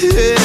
Yeah.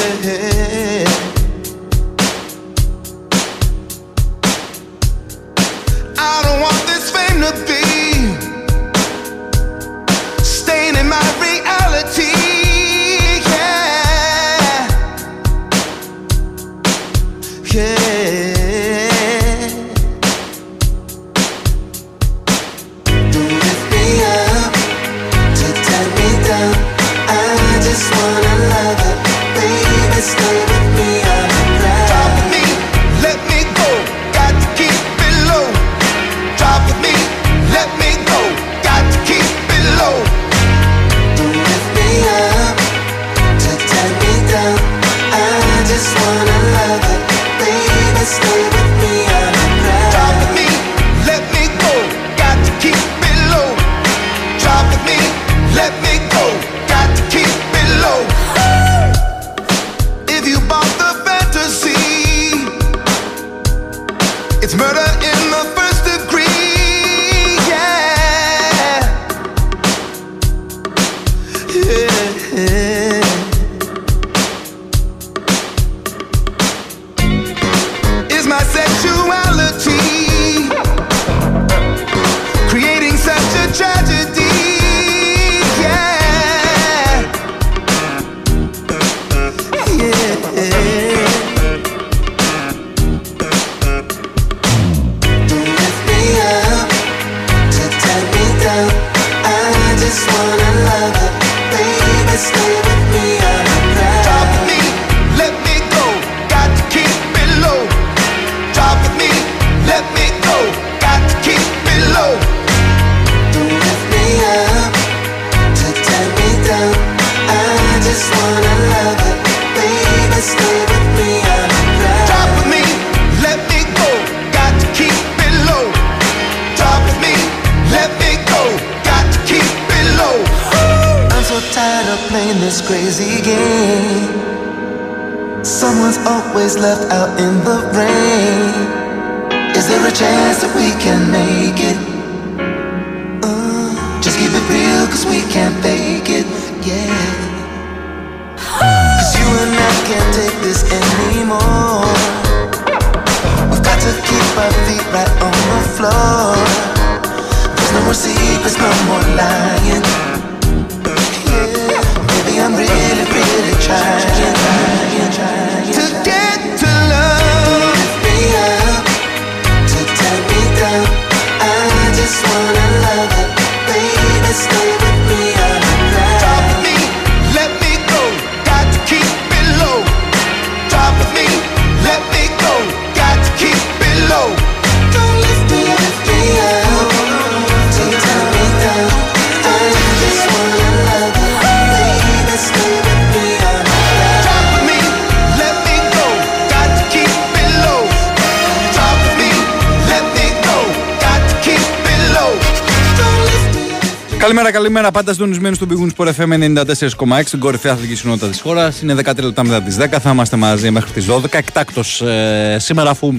Καλημέρα, καλημέρα. Πάντα συντονισμένοι στον Big Sport FM 94,6, την κορυφαία αθλητική συνότητα της χώρας. Είναι 13 λεπτά μετά τις 10. Θα είμαστε μαζί μέχρι τις 12. Εκτάκτο ε, σήμερα, αφού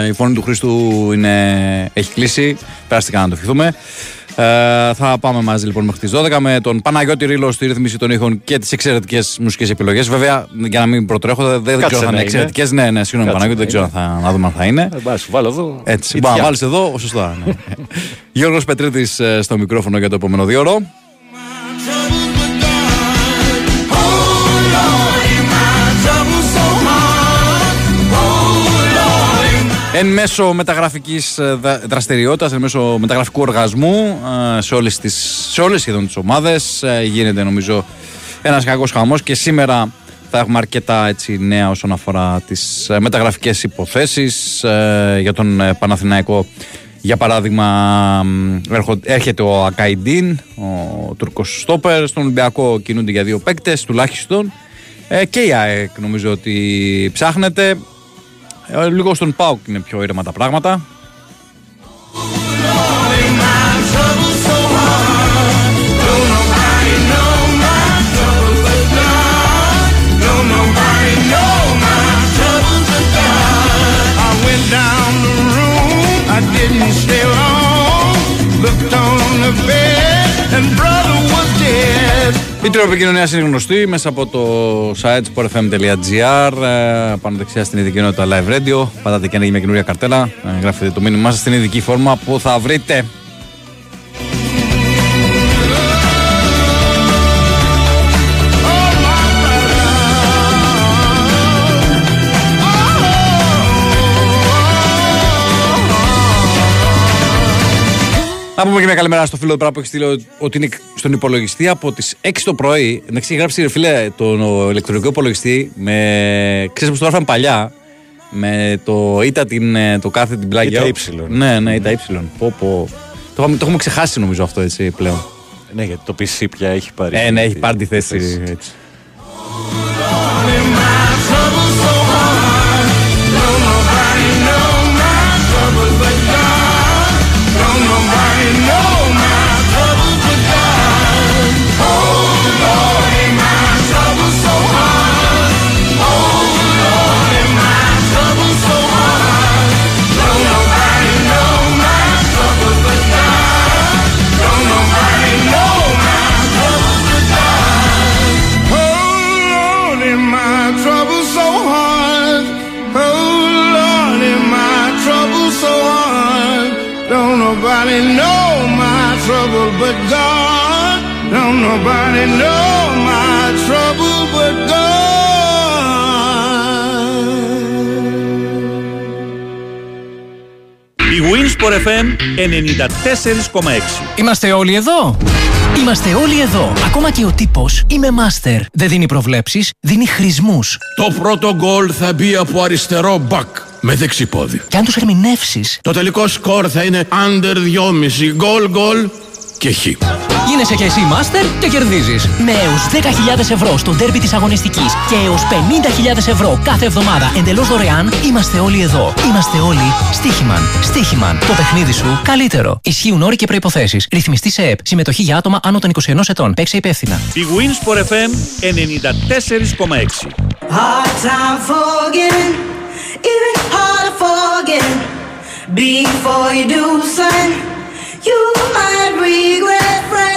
ε, η φωνή του Χρήστου είναι, έχει κλείσει. Περάστηκα να το ευχηθούμε. Ε, θα πάμε μαζί λοιπόν μέχρι τις 12 με τον Παναγιώτη Ρίλο στη ρύθμιση των ήχων και τις εξαιρετικές μουσικές επιλογές. Βέβαια, για να μην προτρέχω, δεν, ξέρω αν είναι εξαιρετικές. Ναι, ναι, συγγνώμη Παναγιώτη, δεν ξέρω θα, να δούμε αν θα είναι. Ε, βάλω εδώ. Έτσι, να βάλεις εδώ, σωστά. Ναι. Γιώργος Πετρίτης ε, στο μικρόφωνο για το επόμενο δύο ώρο. Εν μέσω μεταγραφικής ε, δραστηριότητας, εν μέσω μεταγραφικού οργασμού ε, σε όλες σε όλες σχεδόν τις ομάδες ε, γίνεται νομίζω ένας κακός χαμός και σήμερα θα έχουμε αρκετά έτσι, νέα όσον αφορά τις μεταγραφικές υποθέσεις για τον Παναθηναϊκό. Για παράδειγμα, έρχεται ο Ακαϊντίν, ο Τούρκο Στόπερ. Στον Ολυμπιακό κινούνται για δύο παίκτες τουλάχιστον. Και η ΑΕΚ νομίζω ότι ψάχνεται. Ε, λίγο στον Πάουκ είναι πιο ήρεμα τα πράγματα. Η τρόπη επικοινωνίας είναι γνωστή μέσα από το site sportfm.gr. Ε, πάνω δεξιά στην ειδική ενότητα live radio. Πατάτε και ένα μια καινούρια καρτέλα. Ε, γράφετε το μήνυμά σας στην ειδική φόρμα που θα βρείτε. Να πούμε και μια καλημέρα στο φίλο που έχει στείλει ότι είναι στον υπολογιστή από τις 6 το πρωί. Εντάξει, έχει γράψει ρε φίλε τον ηλεκτρονικό υπολογιστή με. ξέρεις πώ το γράφαμε παλιά; Με το ΙΤΑ την, ε, το κάθε την πλάγια. ΙΤΑ Y. Ναι, ναι, ΙΤΑ Y. Πω, πω. Το, έχουμε, το έχουμε ξεχάσει νομίζω αυτό έτσι πλέον. Ναι, γιατί το PC πια έχει πάρει. Ε, ναι, έχει πάρει τη θέση. Έτσι. Η Winsport FM 94,6 Είμαστε όλοι εδώ! Είμαστε όλοι εδώ. Ακόμα και ο τύπος είμαι master. Δεν δίνει προβλέψεις, δίνει χρησμούς. Το πρώτο γκολ θα μπει από αριστερό μπακ με δεξιπόδι. Και αν τους ερμηνεύσεις. Το τελικό σκορ θα είναι under 2,5 γκολ γκολ και χ. Γίνεσαι και εσύ μάστερ και κερδίζεις. Με έως 10.000 ευρώ στο ντέρμπι της αγωνιστικής και έως 50.000 ευρώ κάθε εβδομάδα εντελώς δωρεάν, είμαστε όλοι εδώ. Είμαστε όλοι Στίχημαν. Στίχημαν. Το παιχνίδι σου καλύτερο. Ισχύουν όροι και προποθέσει. Ρυθμιστή σε ΕΠ. Συμμετοχή για άτομα άνω των 21 ετών. Παίξε υπεύθυνα. Η Wins for FM 94,6. Before you do, son You might regret, friend.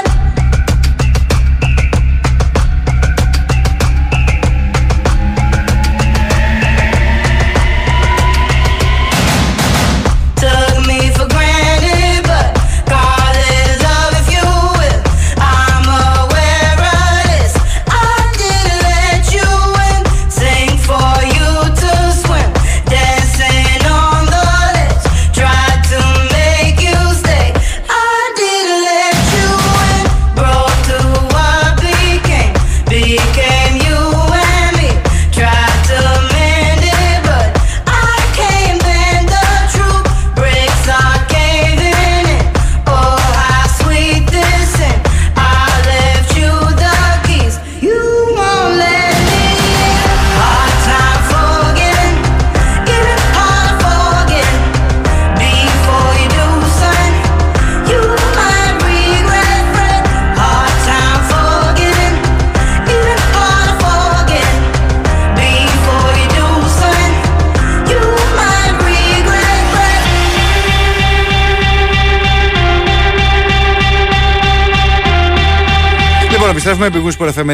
Επιστρέφουμε επί Γούσπορ FM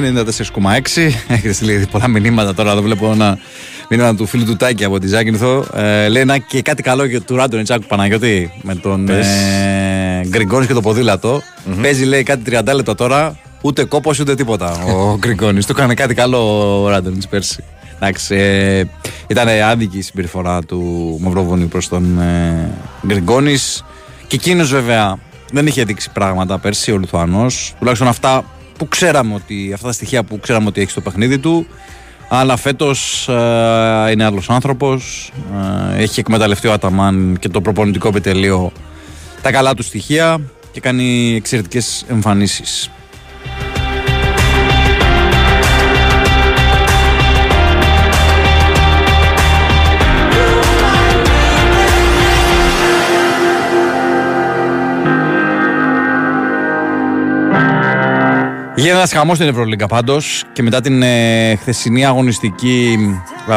94,6. Έχετε στείλει πολλά μηνύματα τώρα. Εδώ βλέπω ένα μήνυμα του φίλου του Τάκη από τη Ζάκυνθο. Ε, λέει ένα και κάτι καλό για του Ράντον Τσάκου Παναγιώτη με τον ε, Γκριγκόνης και το ποδήλατο. Mm-hmm. Παίζει λέει κάτι 30 λεπτά τώρα. Ούτε κόπος ούτε τίποτα ο Γκριγκόνης. του έκανε κάτι καλό ο Ράντον πέρσι. Εντάξει, ε, ήταν άδικη η συμπεριφορά του Μαυροβούνιου προς τον ε, Γκριγκόνης. Και εκείνος βέβαια δεν είχε δείξει πράγματα πέρσι ο Λιθουανό. Τουλάχιστον αυτά που ξέραμε ότι, αυτά τα στοιχεία που ξέραμε ότι έχει στο παιχνίδι του. Αλλά φέτος ε, είναι άλλος άνθρωπος. Ε, έχει εκμεταλλευτεί ο Αταμάν και το προπονητικό επιτελείο τα καλά του στοιχεία και κάνει εξαιρετικές εμφανίσεις. Γίνεται ένας χαμός στην Ευρωλίγκα πάντως και μετά την ε, χθεσινή αγωνιστική α,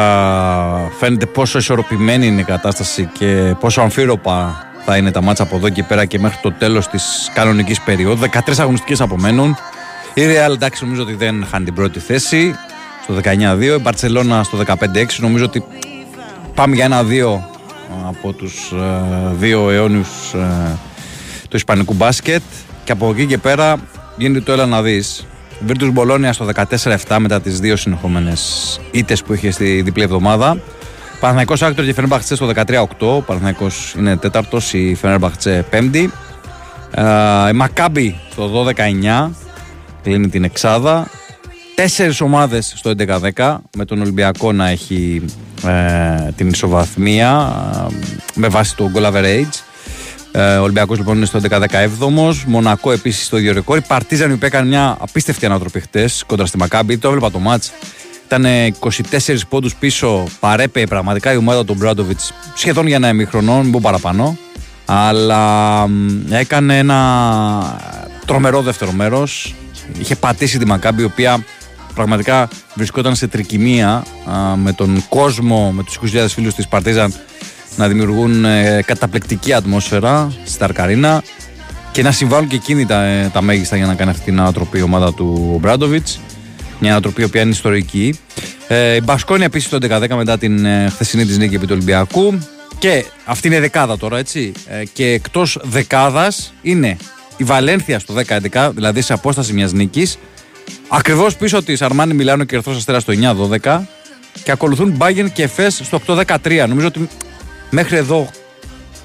φαίνεται πόσο ισορροπημένη είναι η κατάσταση και πόσο αμφίροπα θα είναι τα μάτσα από εδώ και πέρα και μέχρι το τέλος της κανονικής περίοδου. 13 αγωνιστικές απομένουν. Η Real εντάξει νομίζω ότι δεν χάνει την πρώτη θέση στο 19-2. Η Μπαρτσελώνα στο 15-6. Νομίζω ότι πάμε για ένα-δύο από τους ε, δύο αιώνιους ε, του Ισπανικού μπάσκετ και από εκεί και πέρα γίνεται το έλα να δεις. Virtus Μπολόνια στο 14-7 μετά τις δύο συνεχόμενες ήττες που είχε στη διπλή εβδομάδα. Παναθηναϊκός Άκτορ και Φενέρμπαχτσε στο 13-8. Ο Παναθηναϊκός είναι τέταρτος, η Φενέρμπαχτσε πέμπτη. Ε, η Μακάμπη στο 12-9 κλείνει την εξάδα. Τέσσερις ομάδες στο 11-10 με τον Ολυμπιακό να έχει ε, την ισοβαθμία ε, με βάση το goal average. Ε, ο Ολυμπιακός λοιπόν είναι στο 11-17. Μονακό επίσης στο ίδιο ρεκόρ. Η Παρτίζαν που έκανε μια απίστευτη ανατροπή χτες κοντρα στη Μακάμπη. Το έβλεπα το μάτς. Ήταν 24 πόντους πίσω. Παρέπε πραγματικά η ομάδα του Μπράντοβιτς σχεδόν για ένα ημίχρονο, μην πω παραπάνω. Αλλά έκανε ένα τρομερό δεύτερο μέρος. Είχε πατήσει τη Μακάμπη, η οποία πραγματικά βρισκόταν σε τρικυμία με τον κόσμο, με τους 20.000 φίλους της Παρτίζαν να δημιουργούν ε, καταπληκτική ατμόσφαιρα στη Ταρκαρίνα και να συμβάλλουν και εκείνοι τα, ε, τα μέγιστα για να κάνει αυτή την ανατροπή η ομάδα του Μπράντοβιτς μια ανατροπή η οποία είναι ιστορική. Ε, η Μπασκόνια επίσης το 11 μετά την ε, χθεσινή της νίκη επί του Ολυμπιακού. Και αυτή είναι δεκάδα τώρα, έτσι. Ε, και εκτός δεκάδας είναι η Βαλένθια στο 10-11, δηλαδή σε απόσταση μιας νίκης. Ακριβώς πίσω της Αρμάνι Μιλάνο και Ερθρός Αστέρα στο 9-12. Και ακολουθούν Μπάγκεν και Εφές στο 8-13. Νομίζω ότι μέχρι εδώ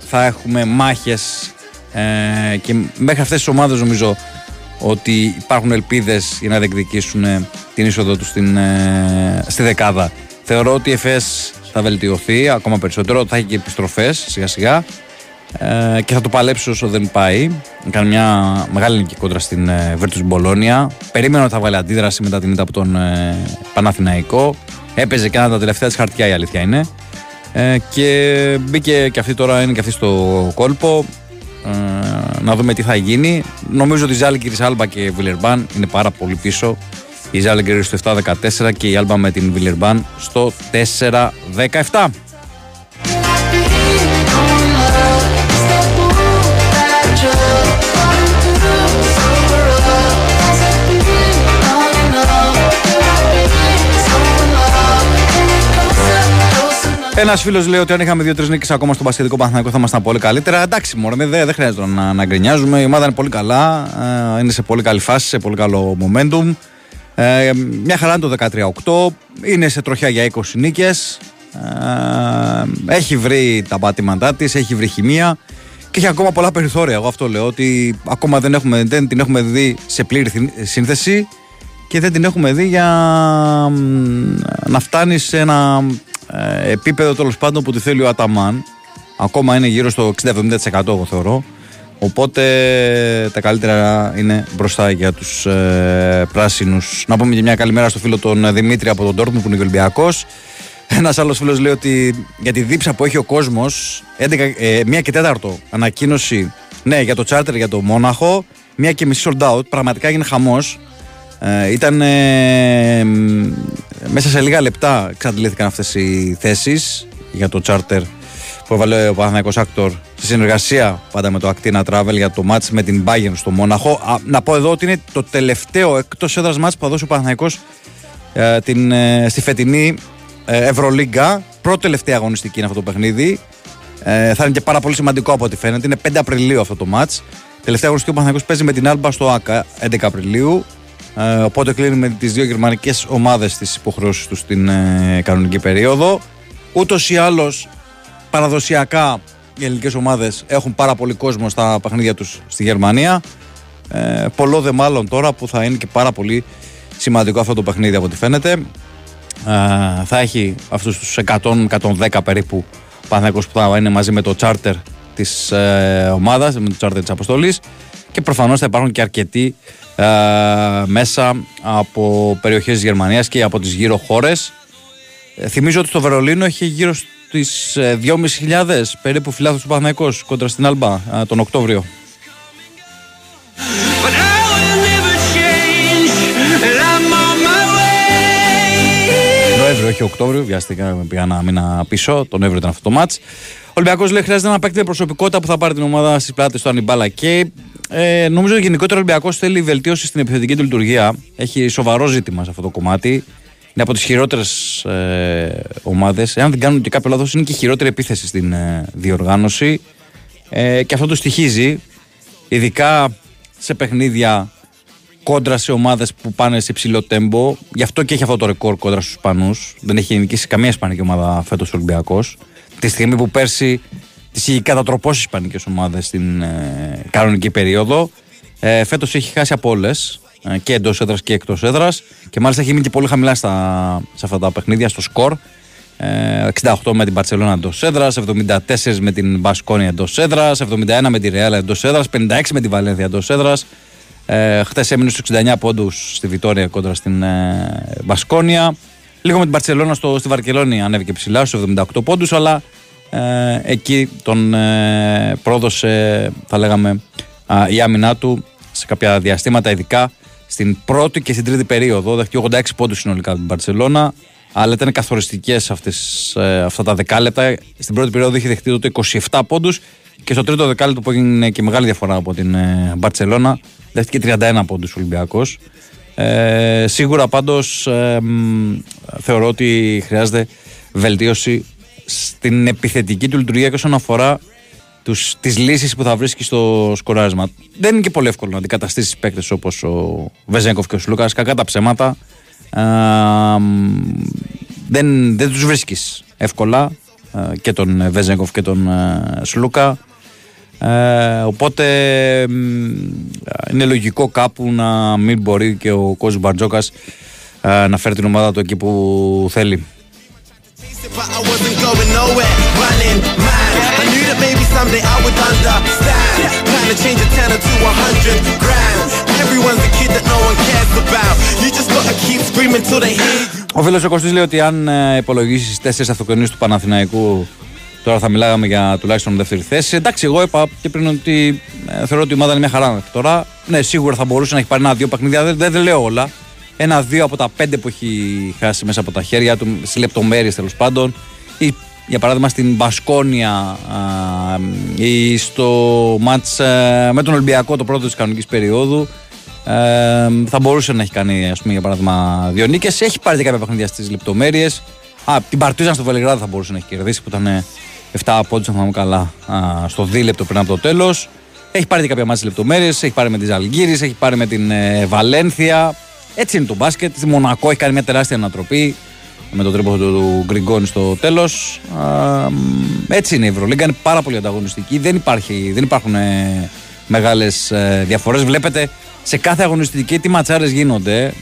θα έχουμε μάχες ε, και μέχρι αυτές τις ομάδες νομίζω ότι υπάρχουν ελπίδες για να διεκδικήσουν ε, την είσοδο τους στην, ε, στη δεκάδα. Θεωρώ ότι η ΕΦΕΣ θα βελτιωθεί ακόμα περισσότερο, θα έχει και επιστροφές σιγά σιγά ε, και θα το παλέψει όσο δεν πάει. Κάνει μια μεγάλη νίκη κόντρα στην ε, Virtus Μπολόνια. Περίμενα ότι θα βάλει αντίδραση μετά την ήττα από τον ε, Παναθηναϊκό. Έπαιζε και ένα τα τελευταία της χαρτιά η αλήθεια είναι. Ε, και μπήκε και αυτή τώρα, είναι και αυτή στο κόλπο. Ε, να δούμε τι θα γίνει. Νομίζω ότι η Ζάλγκη, Άλμπα και η Βιλερμπάν είναι πάρα πολύ πίσω. Η Ζάλγκη στο 7-14 και η Άλμπα με την Βιλερμπάν στο 4-17. Ένας φίλος λέει ότι αν είχαμε δύο-τρεις νίκες ακόμα στο Πασχετικό Παναθηναϊκό θα ήμασταν πολύ καλύτερα. Εντάξει, μόνο δεν, δεν χρειάζεται να, να γκρινιάζουμε. Η ομάδα είναι πολύ καλά. Ε, είναι σε πολύ καλή φάση, σε πολύ καλό momentum. Ε, μια χαρά είναι το 13-8. Είναι σε τροχιά για 20 νίκες. Ε, έχει βρει τα πάτηματά της, έχει βρει χημεία και έχει ακόμα πολλά περιθώρια. Εγώ αυτό λέω ότι ακόμα δεν, έχουμε, δεν την έχουμε δει σε πλήρη σύνθεση και δεν την έχουμε δει για να φτάνει σε ένα ε, επίπεδο τέλος πάντων που τη θέλει ο Αταμάν. Ακόμα είναι γύρω στο 60-70% εγώ θεωρώ. Οπότε τα καλύτερα είναι μπροστά για τους ε, πράσινους. Να πούμε και μια καλημέρα στο φίλο τον Δημήτρη από τον Τόρκμου που είναι Ολυμπιακός. Ένας άλλος φίλος λέει ότι για τη δίψα που έχει ο κόσμος, ε, μία και τέταρτο ανακοίνωση ναι, για το τσάρτερ για το Μόναχο, μία και μισή sold out. Πραγματικά έγινε χαμός. Ε, ήταν ε, μέσα σε λίγα λεπτά εξαντλήθηκαν αυτές οι θέσεις για το charter που έβαλε ο Παναθηναϊκός Άκτορ σε συνεργασία πάντα με το Actina Travel για το match με την Bayern στο Μόναχο. να πω εδώ ότι είναι το τελευταίο εκτός έδρας match που θα δώσει ο Παναθηναϊκός ε, την, ε, στη φετινή ε, Ευρωλίγκα. Πρώτη τελευταία αγωνιστική είναι αυτό το παιχνίδι. Ε, θα είναι και πάρα πολύ σημαντικό από ό,τι φαίνεται. Είναι 5 Απριλίου αυτό το match. Τελευταία αγωνιστική ο Παναθηναϊκός παίζει με την Άλμπα στο ΑΚΑ 11 Απριλίου. Ε, οπότε κλείνουμε τις δύο γερμανικές ομάδες τι υποχρεώσει τους στην ε, κανονική περίοδο. Ούτως ή άλλως, παραδοσιακά οι ελληνικές ομάδες έχουν πάρα πολύ κόσμο στα παιχνίδια τους στη Γερμανία. Ε, πολλό δε μάλλον τώρα που θα είναι και πάρα πολύ σημαντικό αυτό το παιχνίδι από ό,τι φαίνεται. Ε, θα έχει αυτούς τους 100-110 περίπου Παναθηναϊκός που θα είναι μαζί με το charter της ε, ομάδας, με το charter της αποστολής και προφανώς θα υπάρχουν και αρκετοί ε, μέσα από περιοχές της Γερμανίας και από τις γύρω χώρες. Ε, θυμίζω ότι στο Βερολίνο έχει γύρω στις 2.500 ε, περίπου φιλάθλους του Παναθηναϊκός κόντρα στην Αλμπά τον Οκτώβριο. Νοέμβριο, όχι Οκτώβριο, βιάστηκα, πήγα ένα μήνα πίσω. Τον Νοέμβριο ήταν αυτό το μάτς. Ο Ολυμπιακός λέει χρειάζεται ένα παίκτη με προσωπικότητα που θα πάρει την ομάδα στις πλάτες του Ανιμπάλα και Ε, νομίζω ότι γενικότερα ο Ολυμπιακός θέλει βελτίωση στην επιθετική του λειτουργία. Έχει σοβαρό ζήτημα σε αυτό το κομμάτι. Είναι από τις χειρότερες ε, ομάδες. Εάν δεν κάνουν και κάποιο λάθος, είναι και η χειρότερη επίθεση στην ε, διοργάνωση. Ε, και αυτό το στοιχίζει, ειδικά σε παιχνίδια κόντρα σε ομάδες που πάνε σε υψηλό τέμπο. Γι' αυτό και έχει αυτό το ρεκόρ κόντρα στους Ισπανούς. Δεν έχει νικήσει καμία Ισπανική ομάδα φέτος Ολυμπιακός. Τη στιγμή που πέρσι τι είχε κατατροπώσεις οι Ισπανικέ ομάδες στην ε, κανονική περίοδο. Ε, Φέτος έχει χάσει από όλες ε, και εντός έδρας και εκτός έδρας. Και μάλιστα έχει μείνει και πολύ χαμηλά στα, σε αυτά τα παιχνίδια στο σκορ. Ε, 68 με την Παρσελόνα εντός έδρας, 74 με την Μπασκόνια εντός έδρας, 71 με τη Ρεάλα εντός έδρας, 56 με τη Βαλένθια εντός έδρας. Ε, Χθες έμεινε στους 69 πόντους στη Βιτόρια κόντρα στην ε, Μπασκόνια. Λίγο με την Παρσελόνα στο, στη Βαρκελόνη ανέβηκε ψηλά στους 78 πόντους, αλλά ε, εκεί τον ε, πρόδωσε, θα λέγαμε, α, η άμυνά του σε κάποια διαστήματα, ειδικά στην πρώτη και στην τρίτη περίοδο. Δέχτηκε 86 πόντους συνολικά από την Παρσελόνα, αλλά ήταν καθοριστικές ε, αυτά τα δεκάλεπτα. Στην πρώτη περίοδο είχε δεχτεί τότε 27 πόντους και στο τρίτο δεκάλεπτο που έγινε και μεγάλη διαφορά από την ε, Μπαρσελόνα, δέχτηκε 31 πόντους ο Ολυμπιακός. Ε, σίγουρα πάντως ε, θεωρώ ότι χρειάζεται βελτίωση στην επιθετική του λειτουργία και όσον αφορά τους, τις λύσεις που θα βρίσκεις στο σκοράρισμα. Δεν είναι και πολύ εύκολο να αντικαταστήσεις παίκτες όπως ο Βεζέγκοφ και ο Σλούκας, κακά τα ψέματα. Ε, δεν, δεν τους βρίσκεις εύκολα ε, και τον Βεζέγκοφ και τον ε, Σλούκα. Ε, οπότε είναι λογικό κάπου να μην μπορεί και ο Κώζη Μπαρτζόκας ε, να φέρει την ομάδα του εκεί που θέλει. But I wasn't going nowhere, running mad. I knew that maybe someday I would understand. Plan to change a tenner to a hundred grand. Everyone's a kid that no one cares about. You just gotta keep screaming till they hear you. Ο φίλος ο Κωστής λέει ότι αν ε, υπολογίσεις τέσσερις αυτοκτονίε του Παναθηναϊκού, τώρα θα μιλάγαμε για τουλάχιστον δεύτερη θέση. Εντάξει, εγώ είπα και πριν ότι ε, θεωρώ ότι η ομάδα είναι μια χαρά μέχρι τώρα. Ναι, σίγουρα θα μπορούσε να έχει πάρει ένα-δύο παιχνίδια, δεν, δεν, δεν λέω όλα. Ένα-δύο από τα πέντε που έχει χάσει μέσα από τα χέρια του, σε λεπτομέρειες τέλος πάντων. Ή για παράδειγμα στην Μπασκόνια α, ή στο μάτς ε, με τον Ολυμπιακό το πρώτο της κανονικής περίοδου ε, θα μπορούσε να έχει κάνει ας πούμε, για παράδειγμα δύο νίκες. Έχει πάρει και κάποια παιχνίδια στις λεπτομέρειες. Α, την Παρτίζαν στο Βελιγράδι θα μπορούσε να έχει κερδίσει που ήταν 7 πόντους αν θυμάμαι καλά α, στο δίλεπτο πριν από το τέλος. Έχει πάρει και κάποια μάτια λεπτομέρειες έχει πάρει με τη Ζαλγκύρης, έχει πάρει με την ε, Βαλένθια έτσι είναι το μπάσκετ. Στη Μονακό έχει κάνει μια τεράστια ανατροπή με τον τρόπο του Γκριγκόνη στο τέλος. Έτσι είναι η Ευρωλίγκα. Είναι πάρα πολύ ανταγωνιστική. Δεν, υπάρχει, δεν υπάρχουν ε, μεγάλες διαφορές. Βλέπετε σε κάθε αγωνιστική τι ματσάρες γίνονται. Ε,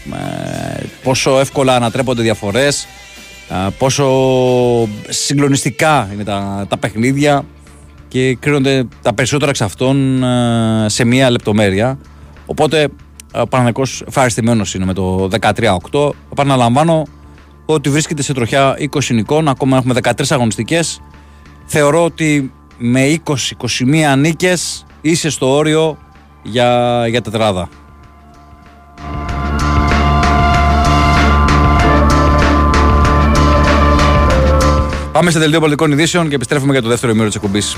πόσο εύκολα ανατρέπονται διαφορές. Πόσο συγκλονιστικά είναι τα, τα παιχνίδια και κρίνονται τα περισσότερα εξ αυτών ε, σε μία λεπτομέρεια. Οπότε ο Παναγενικό ευχαριστημένος είναι με το 13-8. Επαναλαμβάνω ότι βρίσκεται σε τροχιά 20 νικών, ακόμα έχουμε 13 αγωνιστικές. Θεωρώ ότι με 20-21 νίκες είσαι στο όριο για, για τετράδα. Πάμε σε δελτίο πολιτικών ειδήσεων και επιστρέφουμε για το δεύτερο ημίρο της εκπομπής.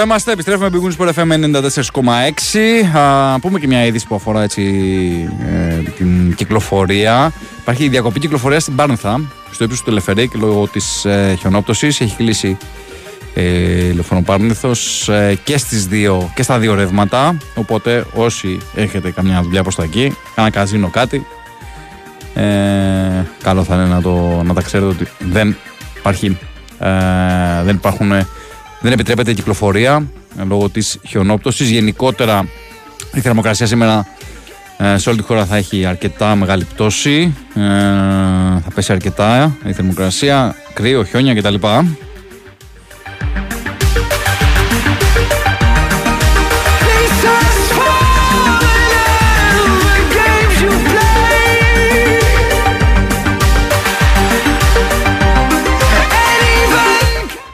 Εδώ είμαστε. Επιστρέφουμε με Big Wings FM 94,6. Α, πούμε και μια είδηση που αφορά έτσι, ε, την κυκλοφορία. Υπάρχει διακοπή κυκλοφορίας στην Πάρνθα, στο ύψος του Τελεφερέκ, λόγω της ε, χιονόπτωσης. Έχει κλείσει ε, ηλεκτρονοπάρνηθος ε, και, στις δύο, και στα δύο ρεύματα. Οπότε όσοι έχετε καμιά δουλειά προς τα εκεί, κάνα καζίνο κάτι, ε, καλό θα είναι να, το, να τα ξέρετε ότι δεν υπάρχει, ε, δεν υπάρχουν, δεν επιτρέπεται η κυκλοφορία ε, λόγω της χιονόπτωσης. Γενικότερα η θερμοκρασία σήμερα ε, σε όλη τη χώρα θα έχει αρκετά μεγάλη πτώση. Ε, θα πέσει αρκετά η θερμοκρασία, κρύο, χιόνια κτλ.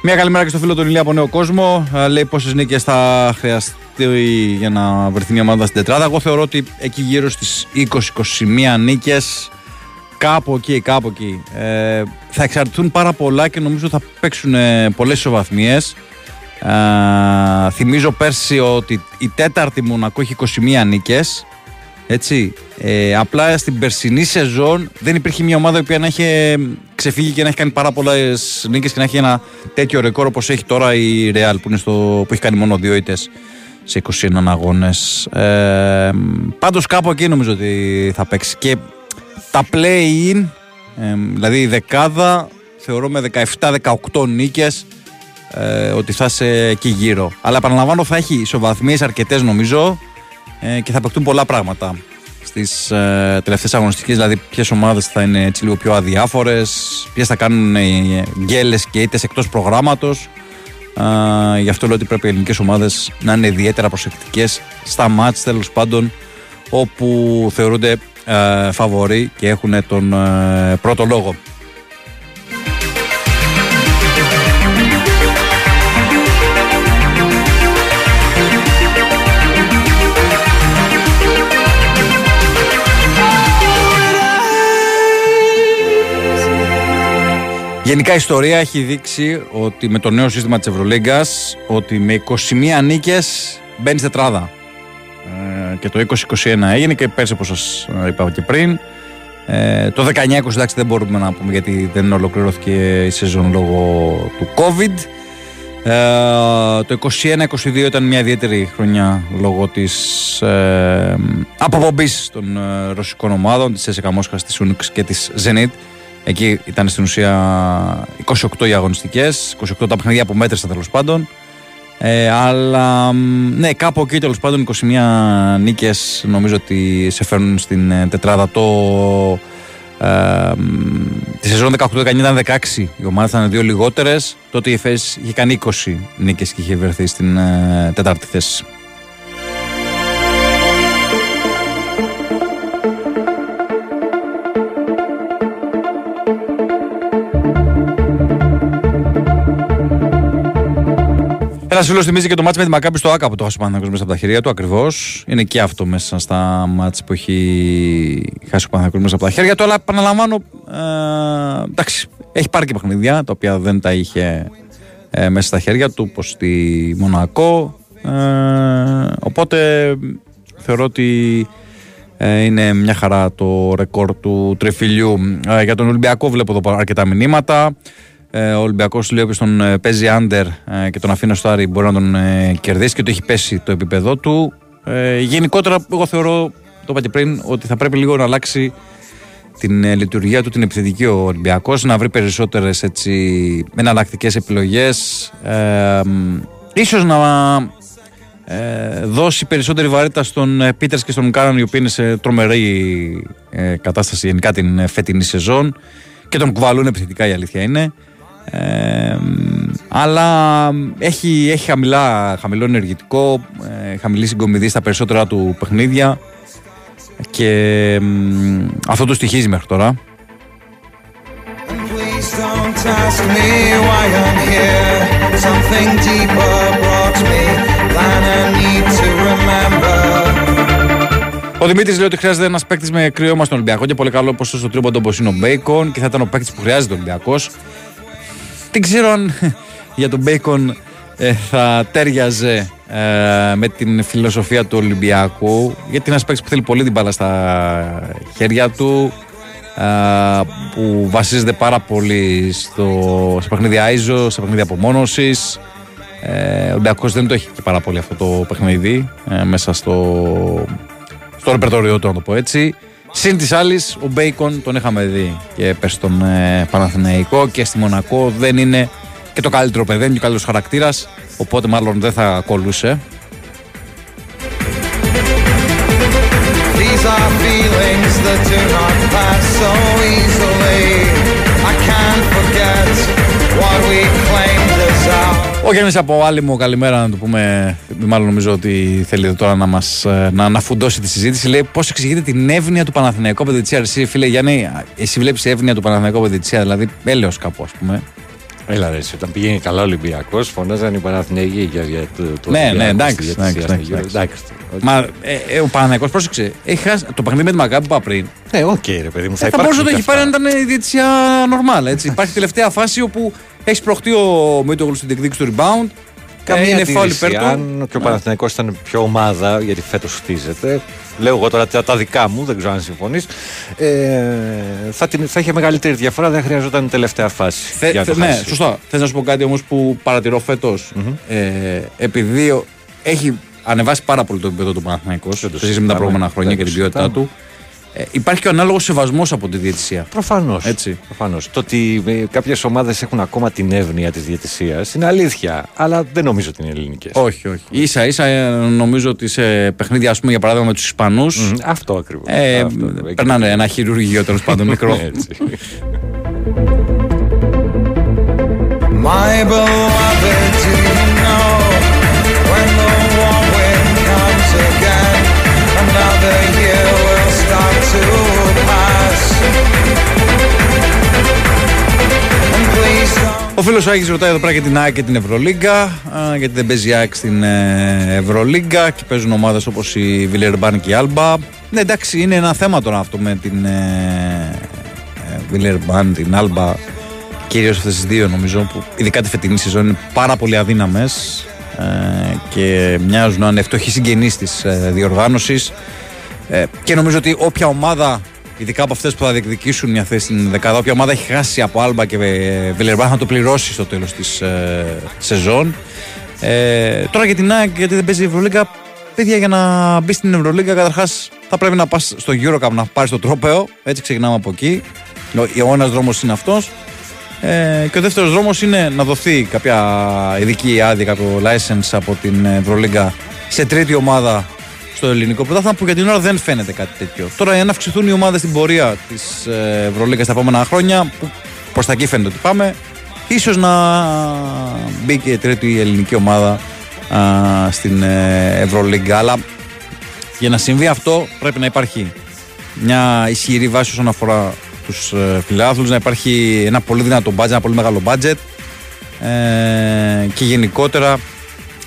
Μια καλημέρα και στο φίλο του Ηλία από Νέο Κόσμο. Ε, λέει πόσες νίκες θα χρειαστεί για να βρεθεί μια ομάδα στην τετράδα. Εγώ θεωρώ ότι εκεί γύρω στις 20-21 νίκες, κάπου εκεί, κάπου εκεί, ε, θα εξαρτηθούν πάρα πολλά και νομίζω θα παίξουν ε, πολλές ισοβαθμίες. Ε, θυμίζω πέρσι ότι η τέταρτη Μονακό έχει 21 νίκες έτσι. Ε, απλά στην περσινή σεζόν δεν υπήρχε μια ομάδα που να έχει ξεφύγει και να έχει κάνει πάρα πολλές νίκες και να έχει ένα τέτοιο ρεκόρ όπως έχει τώρα η Real που, είναι στο, που έχει κάνει μόνο δύο ήττες σε 21 αγώνες. Ε, Πάντως κάπου εκεί νομίζω ότι θα παίξει. Και τα play-in, ε, δηλαδή η δεκάδα, θεωρώ με 17-18 νίκες ε, ότι θα είσαι εκεί γύρω. Αλλά επαναλαμβάνω θα έχει ισοβαθμίες αρκετές νομίζω ε, και θα παιχτούν πολλά πράγματα στις ε, τελευταίες αγωνιστικές. Δηλαδή, ποιες ομάδες θα είναι έτσι λίγο πιο αδιάφορες, ποιες θα κάνουν ε, γκέλες και είτε εκτός προγράμματος. Ε, γι' αυτό λέω ότι πρέπει οι ελληνικές ομάδες να είναι ιδιαίτερα προσεκτικές στα μάτς τέλος πάντων όπου θεωρούνται ε, φαβοροί και έχουν τον ε, πρώτο λόγο. Γενικά η ιστορία έχει δείξει ότι με το νέο σύστημα της Ευρωλίγκας ότι με 21 νίκες μπαίνει τετράδα. Ε, και το 2021 έγινε και πέρσι όπως σας είπα και πριν. Ε, το 19-20 εντάξει δεν μπορούμε να πούμε γιατί δεν ολοκληρώθηκε η σεζόν λόγω του COVID. Ε, το 21-22 ήταν μια ιδιαίτερη χρονιά λόγω της ε, αποπομπής των ε, ρωσικών ομάδων της ΕΣΕΚΑ Μόσχας, της Unix και της Zenit Εκεί ήταν στην ουσία 28 οι αγωνιστικές, 28 τα παιχνίδια που μέτρησαν τέλος πάντων. Ε, αλλά ναι, κάπου εκεί τέλος πάντων 21 νίκες νομίζω ότι σε φέρνουν στην ε, τετράδα. Το, ε, τη σεζόν 18-19 ήταν 16 οι ομάδε, ήταν δύο λιγότερες. Τότε η ΕΦΕΣ είχε κάνει 20 νίκες και είχε βρεθεί στην ε, τετάρτη θέση. Ένα φίλος θυμίζει και το μάτσο με τη Μακάμπη στο Άκα που το χάσει ο μέσα από τα χέρια του. Ακριβώς. Είναι και αυτό μέσα στα μάτς που έχει χάσει ο Παναθηναϊκός μέσα από τα χέρια του. Αλλά επαναλαμβάνω, ε, εντάξει, έχει πάρει και παιχνίδια τα οποία δεν τα είχε ε, μέσα στα χέρια του, όπως στη Μονακό. Ε, οπότε θεωρώ ότι ε, είναι μια χαρά το ρεκόρ του τριφυλιού. Ε, για τον Ολυμπιακό βλέπω εδώ αρκετά μηνύματα. Ε, ο Ολυμπιακός λέει όποιος τον ε, παίζει άντερ ε, και τον αφήνει στο Άρη μπορεί να τον κερδίσει και ότι έχει πέσει το επίπεδό του. γενικότερα, εγώ θεωρώ, το είπα και πριν, ότι θα πρέπει λίγο να αλλάξει την λειτουργία του, την επιθετική ο Ολυμπιακός, να βρει περισσότερες εναλλακτικές επιλογές. Ε, ίσως να δώσει περισσότερη βαρύτητα στον Πίτερς και στον Κάναν, οι οποίοι είναι σε τρομερή κατάσταση γενικά την φετινή σεζόν και τον κουβαλούν επιθετικά η αλήθεια είναι αλλά έχει, έχει χαμηλά, χαμηλό ενεργητικό, ε, χαμηλή συγκομιδή στα περισσότερα του παιχνίδια και αυτό το στοιχίζει μέχρι τώρα. Ο Δημήτρης λέει ότι χρειάζεται ένας παίκτης με κρύο στον Ολυμπιακό και πολύ καλό ποσοστό στο τρίποντο όπως είναι ο Μπέικον και θα ήταν ο παίκτης που χρειάζεται ο Ολυμπιακός. Δεν ξέρω αν για τον Μπέικον ε, θα ταίριαζε ε, με την φιλοσοφία του Ολυμπιακού γιατί είναι ένας παίκτης που θέλει πολύ την μπάλα στα χέρια του ε, που βασίζεται πάρα πολύ στο, σε παιχνίδια iso, σε παιχνίδια απομόνωσης. Ε, ο Ολυμπιακός δεν το έχει και πάρα πολύ αυτό το παιχνίδι ε, μέσα στο, στο ρεπερτόριό του να το πω έτσι Συν της άλλης, ο Μπέικον τον είχαμε δει και πες στον ε, Παναθηναϊκό και στη Μονακό δεν είναι και το καλύτερο παιδί, δεν είναι και ο καλύτερος χαρακτήρας. Οπότε μάλλον δεν θα κολούσε. These are feelings that do not pass so easily. I can't forget what we claimed as our. Ο Γιάννη από άλλη μου, καλημέρα να του πούμε. Μάλλον νομίζω ότι θέλει τώρα να μας να αναφουντώσει τη συζήτηση. Λέει πώς εξηγείτε την εύνοια του Παναθηναϊκού από τη διαιτησία. Εσύ, φίλε Γιάννη, εσύ βλέπεις εύνοια του Παναθηναϊκού από τη διαιτησία, δηλαδή έλεος κάπου, ας πούμε. Έλα ρε, εσύ, όταν πήγαινε καλά ο Ολυμπιακός, φωνάζαν οι Παναθηναϊκοί για, για το, το Ναι, Ολυμπιακό ναι, εντάξει, στη διαιτησία εντάξει, στο εντάξει, Euro. εντάξει. Εντάξει. Μα ε, ε, ο Παναθηναϊκός πρόσεξε. Έχει χάσει το παιχνίδι με τη Μακάμπι που είπα πριν. Ναι, οκ, ρε παιδί μου, θα Θα, θα υπάρξουν μπορούσε να το και έχει πάρει αν αυτά. ήταν η διαιτησία normal. Έτσι. Υπάρχει τελευταία φάση όπου έχει σπρωχτεί ο Μίτογλου στην διεκδίκηση του rebound. Καμία ε, είναι αντίρρηση. φάουλ υπέρ του. Αν και ο Παναθηναϊκός ήταν πιο ομάδα, γιατί φέτος χτίζεται, λέω εγώ τώρα τα, τα δικά μου, δεν ξέρω αν συμφωνείς, ε, θα, την, θα είχε μεγαλύτερη διαφορά, δεν χρειαζόταν η τελευταία φάση. Θε, για να θε, το ναι, χάσει. σωστά. Θες να σου πω κάτι όμως που παρατηρώ φέτος, Ε, επειδή ο- έχει ανεβάσει πάρα πολύ το επίπεδο του Παναθηναϊκός σε το σχέση με τα συζητάμε, προηγούμενα χρόνια δεν και το την ποιότητά συζητάμε. του. Ε, υπάρχει και ο ανάλογος σεβασμός από τη διαιτησία. Προφανώς. Έτσι. Προφανώς. Το ότι κάποιες ομάδες έχουν ακόμα την εύνοια της διαιτησίας είναι αλήθεια, αλλά δεν νομίζω ότι είναι ελληνικές. Όχι, όχι. σα ίσα ε, νομίζω ότι σε παιχνίδια, ας πούμε, για παράδειγμα με τους Ισπανούς. Αυτό ακριβώς. Ε, περνάνε ένα χειρουργείο τέλος πάντων μικρό. Έτσι. My beloved, Ο φίλος ο Άγης ρωτάει εδώ πέρα για την ΑΕΚ και την Ευρωλίγκα. α, Γιατί δεν παίζει η ΑΕΚ στην ε, Ευρωλίγκα και παίζουν ομάδες όπως η Βιλερμπάν και η Άλμπα. Ναι, εντάξει, είναι ένα θέμα τώρα αυτό με την ε, ε, Βιλερμπάν, την Άλμπα. Κυρίως αυτές τις δύο νομίζω που ειδικά τη φετινή σεζόν είναι πάρα πολύ αδύναμες ε, και μοιάζουν να είναι φτωχοί συγγενείς της ε, διοργάνωσης. Ε, και νομίζω ότι όποια ομάδα, ειδικά από αυτές που θα διεκδικήσουν μια θέση στην δεκάδα, όποια ομάδα έχει χάσει από Άλμπα και ε, Βιλερμπάν θα το πληρώσει στο τέλος της ε, σεζόν. Ε, τώρα για την ΑΕΚ, γιατί δεν παίζει η Ευρωλίγκα, παιδιά για να μπει στην Ευρωλίγκα, καταρχάς θα πρέπει να πας στο Eurocup να πάρεις το τρόπεο. Έτσι ξεκινάμε από εκεί. Ο- Ο ένα δρόμος είναι αυτός. Ε, και ο δεύτερος δρόμος είναι να δοθεί κάποια ειδική άδεια, κάποιο license από την Ευρωλίγκα σε τρίτη ομάδα στο ελληνικό πρωτάθλημα που για την ώρα δεν φαίνεται κάτι τέτοιο. Τώρα, αν αυξηθούν οι ομάδες στην πορεία της Ευρωλίγκας τα επόμενα χρόνια, που προς τα εκεί φαίνεται ότι πάμε, ίσως να μπει και η τρίτη ελληνική ομάδα α, στην ε, Ευρωλίγκα. Αλλά για να συμβεί αυτό πρέπει να υπάρχει μια ισχυρή βάση όσον αφορά τους ε, φιλάθλους, να υπάρχει ένα πολύ δυνατό budget, ένα πολύ μεγάλο budget ε, και γενικότερα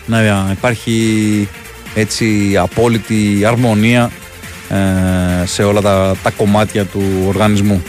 να υπάρχει έτσι απόλυτη αρμονία ε, σε όλα τα, τα κομμάτια του οργανισμού.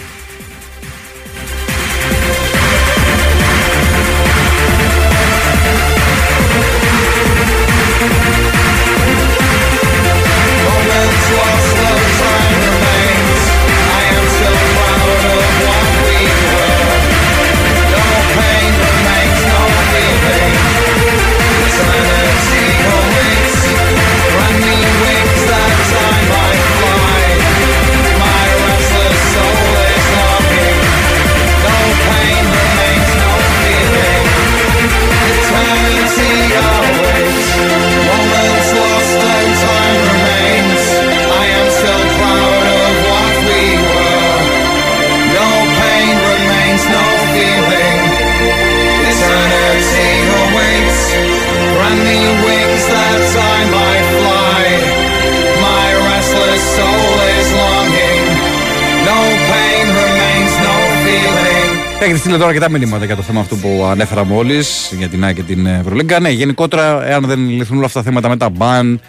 Έχετε στείλει τώρα αρκετά μηνύματα για το θέμα αυτό που ανέφερα μόλις, για την ΑΕΚ και την Ευρωλίγκα. Ναι, γενικότερα, εάν δεν λυθούν όλα αυτά τα θέματα με τα μπαν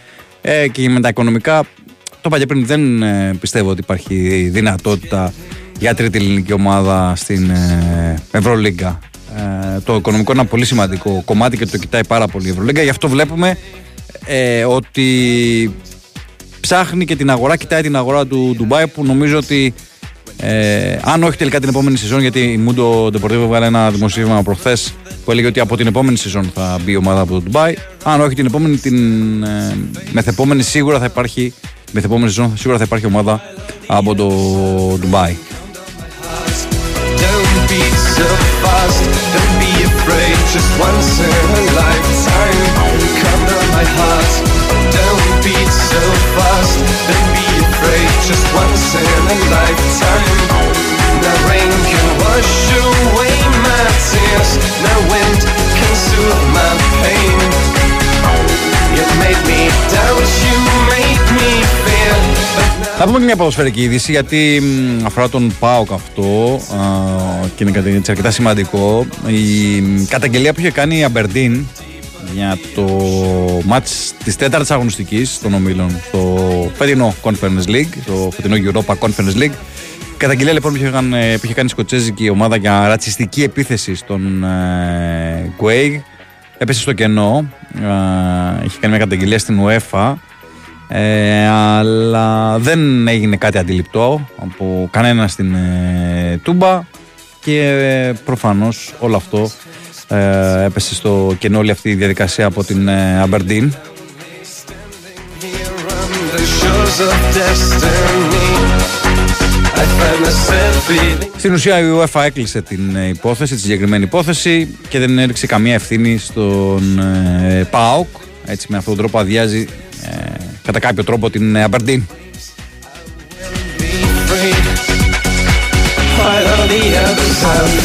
ε, και με τα οικονομικά, το είπα και πριν, δεν ε, πιστεύω ότι υπάρχει δυνατότητα για τρίτη ελληνική ομάδα στην ε, Ευρωλίγκα. Ε, το οικονομικό είναι ένα πολύ σημαντικό κομμάτι και το κοιτάει πάρα πολύ η Ευρωλίγκα. Γι' αυτό βλέπουμε ε, ότι ψάχνει και την αγορά, κοιτάει την αγορά του Ντουμπάι που νομίζω ότι ε, αν όχι τελικά την επόμενη σεζόν, γιατί η Μούντο Deportivo βγάλε ένα δημοσίευμα προχθές που έλεγε ότι από την επόμενη σεζόν θα μπει η ομάδα από το Ντουμπάι. Αν όχι την επόμενη, την ε, μεθεπόμενη σίγουρα θα υπάρχει. Μεθεπόμενη σεζόν σίγουρα θα υπάρχει ομάδα από το Ντουμπάι. Don't be so fast, don't be θα πούμε και μια ποδοσφαιρική είδηση γιατί αφορά τον ΠΑΟΚ αυτό και είναι αρκετά σημαντικό. Η καταγγελία που είχε κάνει η Αμπερντίν για το μάτς της τέταρτης αγωνιστικής των ομίλων στο φετινό Conference League, το φετινό Europa Conference League. Καταγγελία λοιπόν που είχε, κάνει- που είχε κάνει η σκοτσέζικη ομάδα για ρατσιστική επίθεση στον ε, Quaig έπεσε στο κενό. Ε, είχε κάνει μια καταγγελία στην UEFA. Ε, αλλά δεν έγινε κάτι αντιληπτό από κανένα στην ε, Τούμπα και ε, προφανώς όλο αυτό ε, έπεσε στο κενό όλη αυτή η διαδικασία από την ε, Aberdeen. here on the shores of destiny. I find myself feeling. Στην ουσία η UEFA έκλεισε την ε, υπόθεση, τη συγκεκριμένη υπόθεση και δεν έριξε καμία ευθύνη στον ε, ΠΑΟΚ. Έτσι με αυτόν τον τρόπο αδειάζει ε, κατά κάποιο τρόπο την ε, Aberdeen.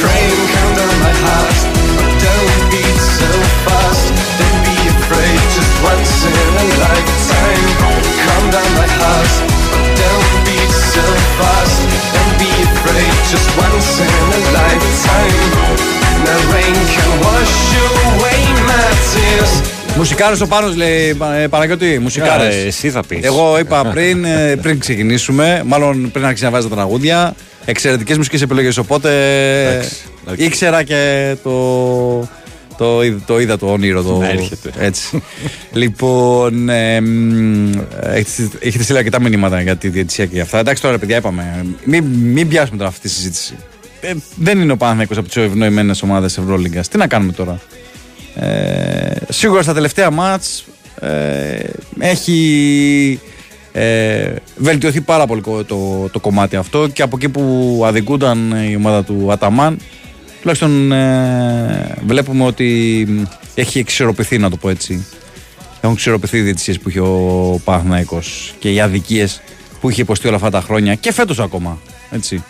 free. Down my heart. Don't beat so fast, don't be afraid. Just once in a lifetime, no rain can wash away my tears. Μουσικάρες ο Πάνος λέει ε, Παναγιώτη, μουσικάρες. Ε, εσύ θα πεις. Εγώ είπα πριν, ε, πριν ξεκινήσουμε, μάλλον πριν αρχίσει να βάζει τα τραγούδια, εξαιρετικές μουσικές επιλογές, οπότε Εντάξει, οκ. ήξερα και το, το, είδα- το είδα το όνειρο. Το, Να έρχεται. Έτσι. λοιπόν, ε, μ, έχετε, έχετε στείλει αρκετά μηνύματα για τη διαιτησία και για αυτά. Εντάξει τώρα, ρε παιδιά, είπαμε, μην, μην πιάσουμε τώρα αυτή τη συζήτηση. Ε, δεν είναι ο Παναθηναϊκός από τις ευνοημένες ομάδες Ευρωλίγκας. Τι να κάνουμε τώρα; Ε, σίγουρα στα τελευταία ματς ε, έχει ε, βελτιωθεί πάρα πολύ το, το, το κομμάτι αυτό και από εκεί που αδικούνταν η ομάδα του Αταμάν τουλάχιστον ε, βλέπουμε ότι έχει εξισορροπηθεί να το πω έτσι έχουν εξισορροπηθεί οι διαιτησίες που είχε ο Παναθηναϊκός και οι αδικίες που είχε υποστεί όλα αυτά τα χρόνια και φέτος ακόμα έτσι.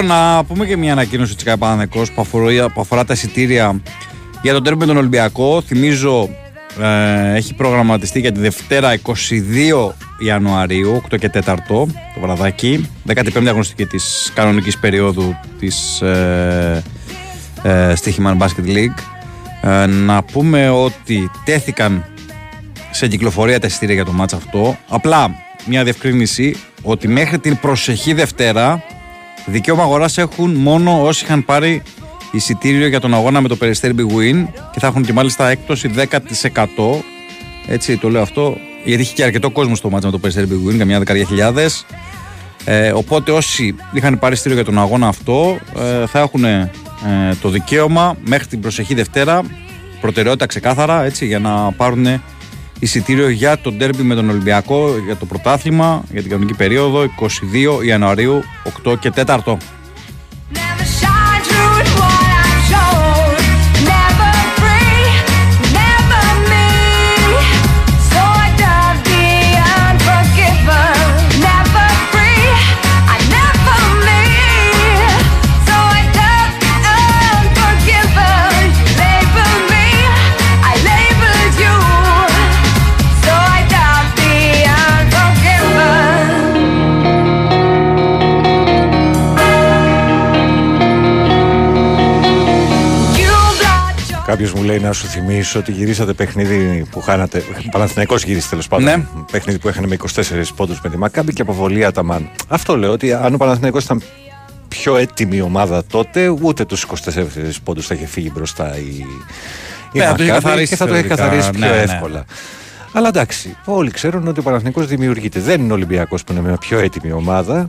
Λοιπόν, να πούμε και μια ανακοίνωση της ΚΑΠΑΝΕΚΟΣ που αφορά, που αφορά τα εισιτήρια για τον τέρμι με τον Ολυμπιακό. Θυμίζω ε, έχει προγραμματιστεί για τη Δευτέρα 22 Ιανουαρίου, 8 και 4 το βραδάκι, 15η αγωνιστική της κανονικής περίοδου της ε, ε, Stichiman Basket League. Ε, να πούμε ότι τέθηκαν σε κυκλοφορία τα εισιτήρια για το μάτς αυτό. Απλά μια διευκρίνηση ότι μέχρι την προσεχή Δευτέρα δικαίωμα αγοράς έχουν μόνο όσοι είχαν πάρει εισιτήριο για τον αγώνα με το Περιστέρι Big Win και θα έχουν και μάλιστα έκπτωση 10%. Έτσι το λέω αυτό, γιατί είχε και αρκετό κόσμο στο μάτς με το Περιστέρι Big Win, καμιά δεκαριά χιλιάδες. Ε, οπότε όσοι είχαν πάρει εισιτήριο για τον αγώνα αυτό ε, θα έχουν ε, το δικαίωμα μέχρι την προσεχή Δευτέρα, προτεραιότητα ξεκάθαρα, έτσι, για να πάρουν εισιτήριο για το ντέρμπι με τον Ολυμπιακό, για το πρωτάθλημα, για την κανονική περίοδο, 22 Ιανουαρίου, 8 και 4. Κάποιος μου λέει να σου θυμίσω ότι γυρίσατε παιχνίδι που χάνατε. Παναθηναϊκός γύρισε τέλος πάντων. Ναι. Παιχνίδι που έχανε με 24 πόντους με τη Μακάμπη και αποβολή Αταμάν. Αυτό λέω ότι αν ο Παναθηναϊκός ήταν πιο έτοιμη ομάδα τότε, ούτε τους 24 πόντους θα είχε φύγει μπροστά η, η Ναι, θα το είχε Μακάμπη καθαρίσει και θα το είχε θεωρητικά. καθαρίσει πιο Ναι, ναι. εύκολα. Αλλά εντάξει, όλοι ξέρουν ότι ο Παναθηναϊκός δημιουργείται. Δεν είναι ο Ολυμπιακός που είναι μια πιο έτοιμη ομάδα.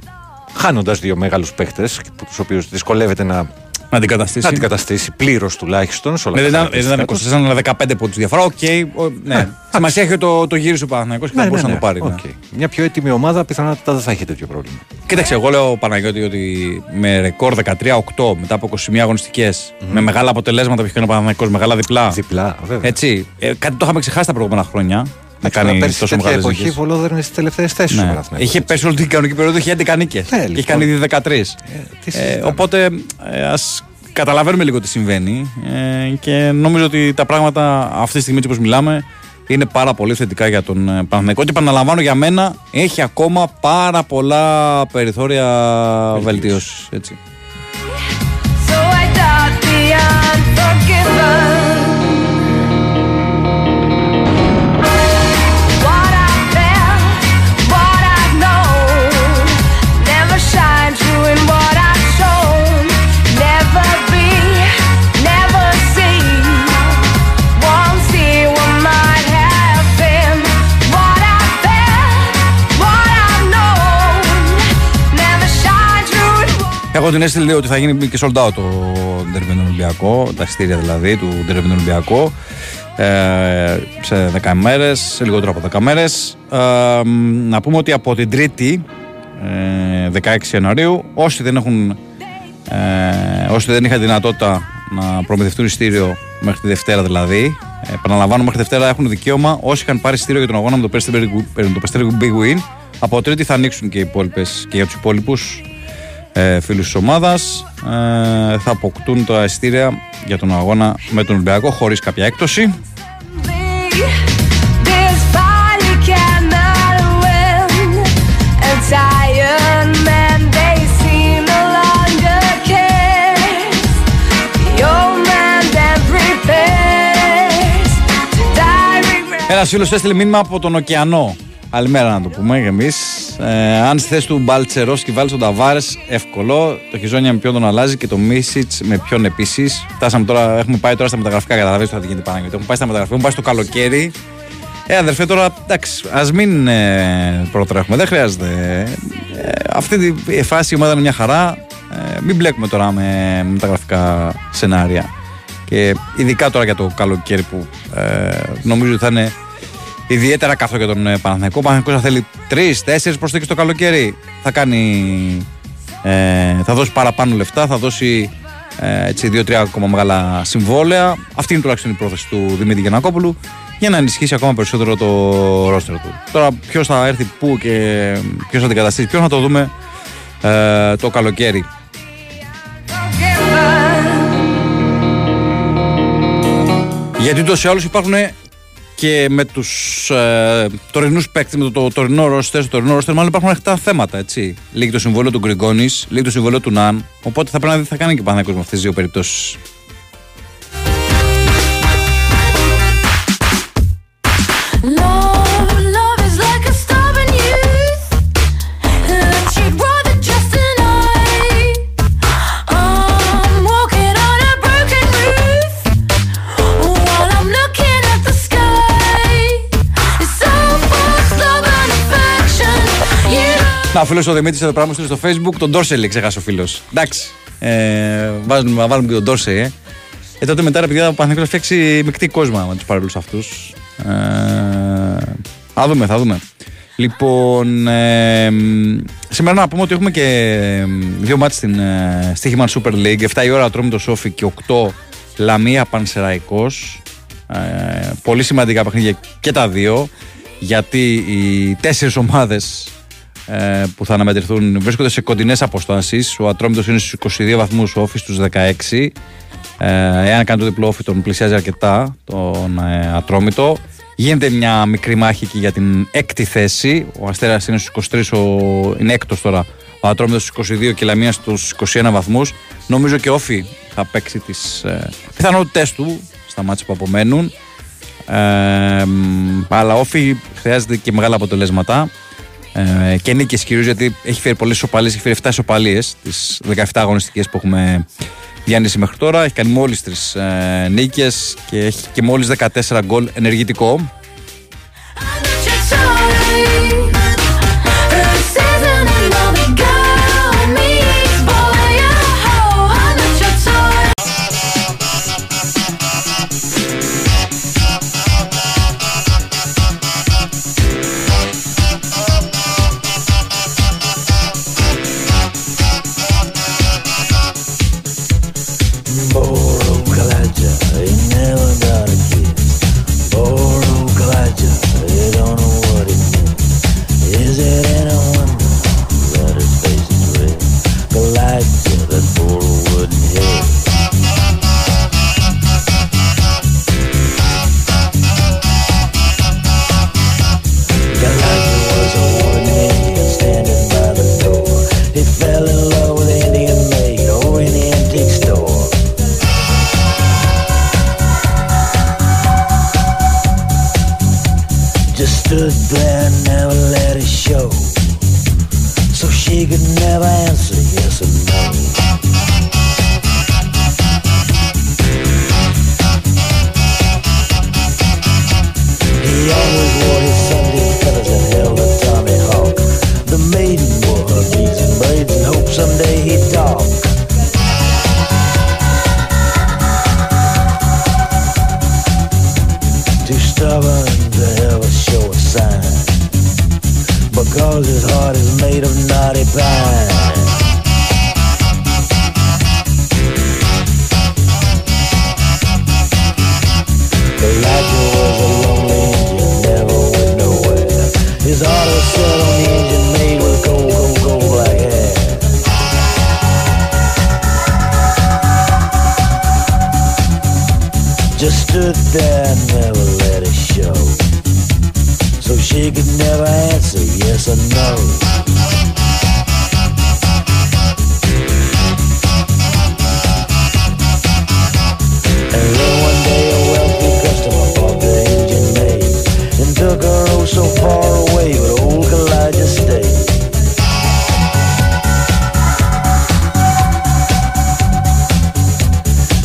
Χάνοντας δύο μεγάλους παίχτες, τους οποίους δυσκολεύεται να, Να την καταστήσει. να αντικαταστήσει πλήρως τουλάχιστον. σε όλα Ναι, τα δεν ήταν- δεν χαρακτηριστικά ήταν 24, τους. αλλά 15 πόντους διαφορά. Οκ, ο- ναι. Σημασία έχει το, το γύρισε ο Παναθηναϊκός και θα μπορούσε να το πάρει. ναι. Οκ. Μια πιο έτοιμη ομάδα πιθανότατα δεν θα έχει τέτοιο πρόβλημα. Κοίταξε, εγώ λέω Παναγιώτη ότι με ρεκόρ 13-8 μετά από 21 αγωνιστικές, με μεγάλα αποτελέσματα που είχε κάνει ο Παναθηναϊκός, μεγάλα διπλά. Διπλά, βέβαια. Έτσι. Ε, κάτι το είχαμε ξεχάσει τα προηγούμενα χρόνια. Να Εντάξει, τώρα κάνει πέρσι τόσο τέτοια μεγάλες εποχή νίκες. Βολόδερ είναι στις τελευταίες θέσεις Ναι. Είχε πέσει όλη την κανονική περίοδο, είχε 11 νίκες. και λοιπόν. είχε κάνει ήδη 13. τι Ε, συζητάμε. οπότε ε, ας καταλαβαίνουμε λίγο τι συμβαίνει ε, και νομίζω ότι τα πράγματα αυτή τη στιγμή όπως μιλάμε είναι πάρα πολύ θετικά για τον ε, Παναθηναϊκό και επαναλαμβάνω για μένα έχει ακόμα πάρα πολλά περιθώρια βελτίωση. Έτσι. So I in what. Έχω την αίσθηση λέει, ότι θα γίνει και sold out το Derby τον Ολυμπιακό, τα ειστήρια δηλαδή του Derby τον Ολυμπιακό. Ε, σε 10 μέρες, σε λιγότερο από 10 μέρες. Ε, μ, να πούμε ότι από την Τρίτη, ε, 16 Ιανουαρίου, όσοι δεν έχουν ε, όσοι δεν είχαν δυνατότητα να προμηθευτούν ειστήριο μέχρι τη Δευτέρα δηλαδή, ε, επαναλαμβάνω μέχρι τη Δευτέρα έχουν δικαίωμα όσοι είχαν πάρει ειστήριο για τον αγώνα με το Περιστέρι Big Win. Από Τρίτη θα ανοίξουν και, οι υπόλοιπες, και για τους υπόλοιπους ε, φίλους της ομάδας. Ε, θα αποκτούν τα ειστήρια για τον αγώνα με τον Ολυμπιακό χωρίς κάποια έκπτωση. This party cannot win. A tired man, they seem no longer cares. The old man then prepares to die regret. Ένα φίλος έστειλε μήνυμα από τον ωκεανό. Καλημέρα να το πούμε και εμείς. Ε, αν στη θέση του Μπαλτσερόσκι βάλει τον Ταβάρες, εύκολο. Το Χιζόνια με ποιον τον αλλάζει και το Μίσιτς με ποιον επίσης. Φτάσαμε τώρα, έχουμε πάει τώρα στα μεταγραφικά. Καταλαβαίνετε τι θα γίνεται πάνω. Έχουμε πάει στα μεταγραφικά, έχουμε πάει στο καλοκαίρι. Ε, αδερφέ, τώρα εντάξει, ας μην ε, προτρέχουμε. Δεν χρειάζεται. Ε, αυτή τη φάση η ομάδα είναι μια χαρά. Ε, μην μπλέκουμε τώρα με μεταγραφικά σενάρια. Και ειδικά τώρα για το καλοκαίρι που ε, νομίζω ότι θα είναι ιδιαίτερα καθό για τον ε, Παναθηναϊκό. Ο Παναθηναϊκός θα θέλει τρει-τέσσερι προσθήκες το καλοκαίρι. Θα κάνει. Ε, θα δώσει παραπάνω λεφτά, θα δώσει ε, έτσι δύο-τρία ακόμα μεγάλα συμβόλαια. Αυτή είναι τουλάχιστον η πρόθεση του Δημήτρη Γιανακόπουλου για να ενισχύσει ακόμα περισσότερο το ρόστερ του. Τώρα ποιος θα έρθει πού και ποιος θα αντικαταστήσει ποιον θα το δούμε ε, το καλοκαίρι. Γιατί ούτως ή άλλως υπάρχουν και με τους ε, τωρινούς παίκτες, με το, το τωρινό ρόστερ, το τωρινό ρόστερ, μάλλον υπάρχουν αρκετά θέματα. Έτσι. Λύγει το συμβόλαιο του Γκριγκόνης, λύγει το συμβόλαιο του Ναν. Οπότε θα πρέπει να δει τι θα κάνει και ο Παναθηναϊκός με αυτές τις δύο περιπτώσεις. Ο φίλος ο Δημήτρης εδώ πράγμα στο Facebook, τον Ντόρσελ ξεχάσει ο φίλος. Εντάξει. Ε, βάζουμε, να βάλουμε και τον Ντόρσελ, ε. Ε, τότε μετά ρε παιδιά ο Παναθηναϊκός θα φτιάξει μεικτή κόσμο με τους παρελούς αυτούς. Ε, θα δούμε, θα δούμε. Λοιπόν, ε, σήμερα να πούμε ότι έχουμε και ε, δύο μάτς στην ε, Στίχημαν Super League. 7 η ώρα Ατρόμητο Σόφι και 8 Λαμία Πανσεραϊκός. Ε, πολύ σημαντικά παιχνίδια και τα δύο. Γιατί οι τέσσερις ομάδες ε, που θα αναμετρηθούν βρίσκονται σε κοντινές αποστάσεις. Ο Ατρόμητος είναι στους 22 βαθμούς, ο Όφης στους 16. Ε, εάν κάνει το διπλό όφη τον πλησιάζει αρκετά τον ε, Ατρόμητο. Γίνεται μια μικρή μάχη και για την έκτη θέση. Ο Αστέρας είναι στους 23, ο, είναι έκτος τώρα. Ο Ατρόμητος στους 22 και η Λαμία στους 21 βαθμούς. Νομίζω και ο Όφη θα παίξει τις ε, πιθανότητες του στα μάτια που απομένουν. Ε, μ, αλλά ο Όφη χρειάζεται και μεγάλα αποτελέσματα. Ε, και νίκες κυρίως γιατί έχει φέρει πολλές σοπαλίες, έχει φέρει 7 σοπαλίες τις 17 αγωνιστικές που έχουμε διανύσει μέχρι τώρα. Έχει κάνει μόλις τρεις ε, νίκες και έχει και μόλις 14 γκολ ενεργητικό.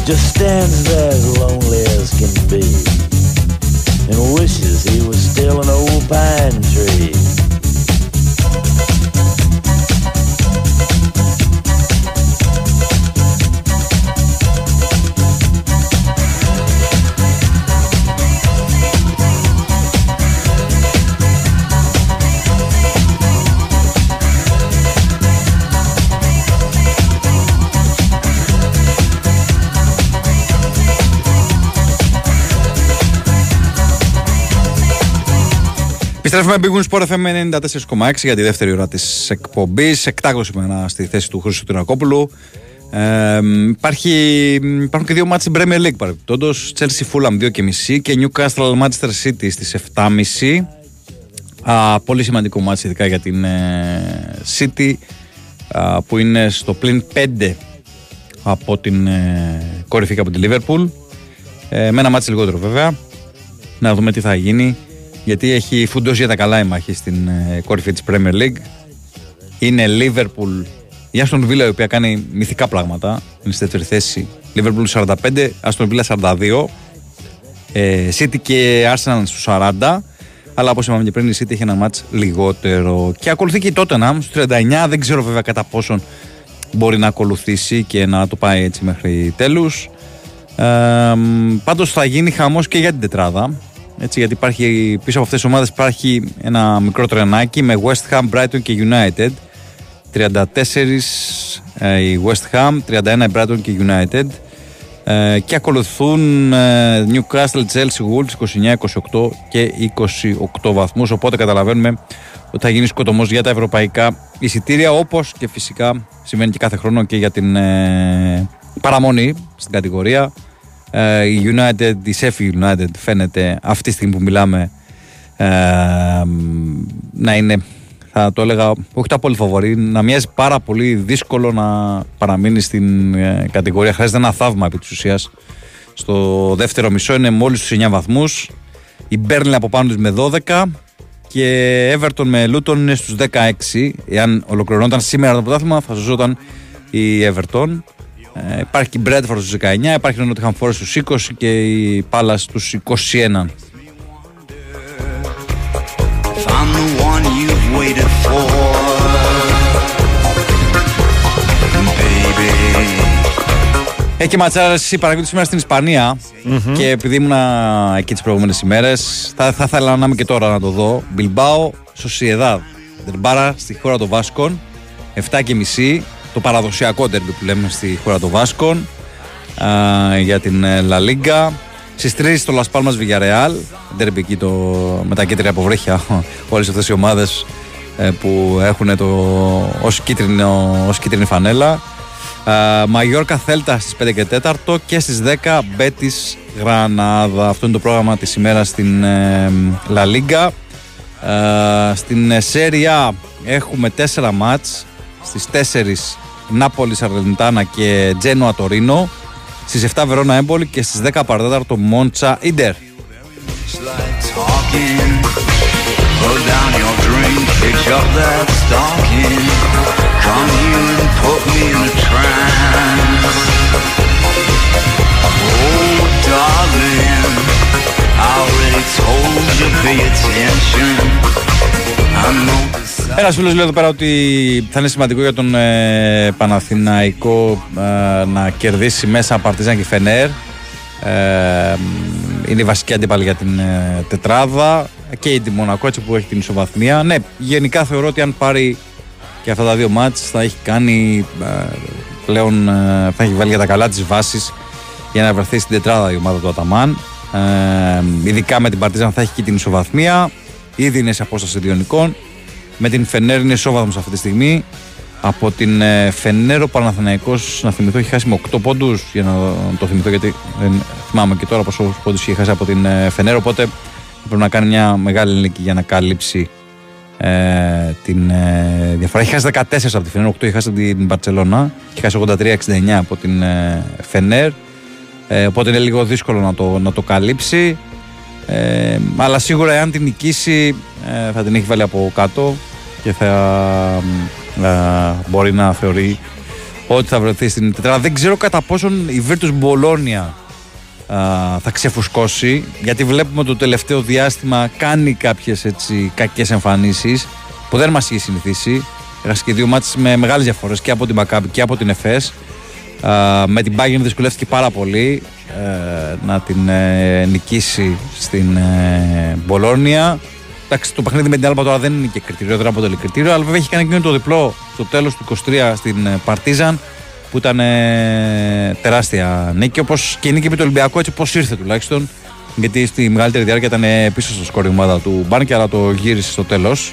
Just stands there as lonely as can be and wishes he was still an old pine tree. Επιστρέφουμε Big Win Sport FM 94,6 για τη δεύτερη ώρα της εκπομπής. Εκτάκτο σήμερα στη θέση του Χρήστο Τινακόπουλου. Ε, υπάρχει, υπάρχουν και δύο μάτς στην Premier League παρεμπιπτόντως. Chelsea Fulham 2,5 και Newcastle Manchester City στις 7,5 Α, πολύ σημαντικό μάτς ειδικά για την ε, City α, που είναι στο πλην 5 από την ε, κορυφή και από τη Liverpool. Ε, με ένα μάτς λιγότερο βέβαια. Να δούμε τι θα γίνει γιατί έχει φουντώσει για τα καλά η μάχη στην ε, κορυφή της Premier League. Είναι Liverpool η Aston Villa η οποία κάνει μυθικά πράγματα είναι στη δεύτερη θέση. Liverpool 45, Aston Villa 42 ε, City και Arsenal στους 40 αλλά όπως είπαμε και πριν η City έχει ένα μάτς λιγότερο. Και ακολουθεί και η Tottenham στους 39 δεν ξέρω βέβαια κατά πόσον μπορεί να ακολουθήσει και να το πάει έτσι μέχρι τέλους. Ε, πάντως θα γίνει χαμός και για την τετράδα έτσι, γιατί υπάρχει, πίσω από αυτές τις ομάδες υπάρχει ένα μικρό τρενάκι με West Ham, Brighton και United. 34 ε, η West Ham, 31 η Brighton και η United. Ε, και ακολουθούν ε, Newcastle, Chelsea, Wolves 29, 28 και 28 βαθμούς. Οπότε καταλαβαίνουμε ότι θα γίνει σκοτωμός για τα ευρωπαϊκά εισιτήρια όπως και φυσικά συμβαίνει και κάθε χρόνο και για την ε, παραμονή στην κατηγορία. ε, η United, η Sheffield United φαίνεται αυτή τη στιγμή που μιλάμε ε, να είναι θα το έλεγα όχι τα πολύ φοβορή, να μοιάζει πάρα πολύ δύσκολο να παραμείνει στην ε, κατηγορία. Χρειάζεται ένα θαύμα επί της ουσίας. Στο δεύτερο μισό είναι μόλις στους 9 βαθμούς. Η Μπέρνλι από πάνω της με 12 και Everton με Luton είναι στους 16. Εάν ολοκληρωνόταν σήμερα το πρωτάθλημα θα ζώταν η Everton. Ε, υπάρχει και η Bradford στους 19, υπάρχει ο Nottingham Forest στους 20 και η Palace στους 21. If I'm the one you've waited for, baby. Έχει και ματσάρα εσύ παρακολουθεί σήμερα στην ισπανια και επειδή ήμουν εκεί τις προηγούμενες ημέρες, θα, θα ήθελα να είμαι και τώρα να το δω. Μπιλμπάο, Σοσιεδάδ. Τερμπάρα στη χώρα των Βάσκων. 7.30 το παραδοσιακό τερμπι που λέμε στη χώρα των Βάσκων α, για την ε, Λα Λίγκα. Στις 3 στο Las Palmas Villarreal. Τερμπι εκεί το, με τα κίτρινα αποβρέχια. Όλες αυτές οι ομάδες που έχουν το, ως, κίτρινο, ως κίτρινη φανέλα. Ε, Μαγιόρκα Θέλτα στις 5 και 4 και στις 10 Μπέτης Γρανάδα. Αυτό είναι το πρόγραμμα της ημέρας στην ε, La Liga. Ε, στην Σέρια έχουμε 4 μάτς στις 4 Νάπολης Αρλεντάνα και Τζένοα Τωρίνο, στις 7 Βερόνα Έμπολη και στις 10 Παρτέταρτο Μόντσα Ιντερ. Darling, I already told. I know this. Ένα φίλος λέει εδώ πέρα ότι θα είναι σημαντικό για τον ε, Παναθηναϊκό ε, να κερδίσει μέσα Παρτίζαν και Φενέρ. Ε, είναι η βασική αντίπαλη για την ε, τετράδα και η Μονακό έτσι που έχει την ισοβαθμία. Ναι, γενικά θεωρώ ότι αν πάρει και αυτά τα δύο μάτς θα έχει κάνει ε, πλέον ε, θα έχει βάλει για τα καλά τις βάσεις για να βρεθεί στην τετράδα η ομάδα του Αταμάν. Ε, ειδικά με την Παρτίζαν θα έχει και την ισοβαθμία. Ήδη είναι σε απόσταση διονικών. Με την Φενέρ είναι ισόβαθμος αυτή τη στιγμή. Από την ε, Φενέρ ο Παναθηναϊκός να θυμηθώ έχει χάσει με 8 πόντους για να το θυμηθώ γιατί δεν θυμάμαι και τώρα πόσο πόντους είχε χάσει από την ε, Φενέρ οπότε πρέπει να κάνει μια μεγάλη νίκη για να καλύψει ε, την ε, διαφορά. Έχει χάσει 14 από τη Φενέρ, 8 έχει χάσει από την Μπαρτσελώνα έχει χάσει 83-69 από την ε, Φενέρ ε, οπότε είναι λίγο δύσκολο να το, να το καλύψει ε, αλλά σίγουρα εάν την νικήσει ε, θα την έχει βάλει από κάτω και θα ε, μπορεί να θεωρεί ότι θα βρεθεί στην τετράδα. Δεν ξέρω κατά πόσον η Virtus Bologna ε, θα ξεφουσκώσει γιατί βλέπουμε το τελευταίο διάστημα κάνει κάποιες έτσι κακές εμφανίσεις που δεν μας είχε συνηθίσει. Έχασε και δύο μάτς με μεγάλες διαφορές και από την Maccabi και από την ΕΦΕΣ. Με την Bayern δυσκολεύτηκε πάρα πολύ ε, να την ε, νικήσει στην ε, Μπολόνια. Εντάξει, το παιχνίδι με την Άλμπα τώρα δεν είναι και κριτήριο, δεν αποτελεί κριτήριο, αλλά βέβαια έχει κάνει εκείνο το διπλό στο τέλος του 23 στην ε, Παρτίζαν που ήταν ε, τεράστια νίκη. Όπως και η νίκη με το Ολυμπιακό, έτσι πώς ήρθε τουλάχιστον. Γιατί στη μεγαλύτερη διάρκεια ήταν ε, πίσω στο σκόρ η ομάδα του Μπάνκι, αλλά το γύρισε στο τέλος.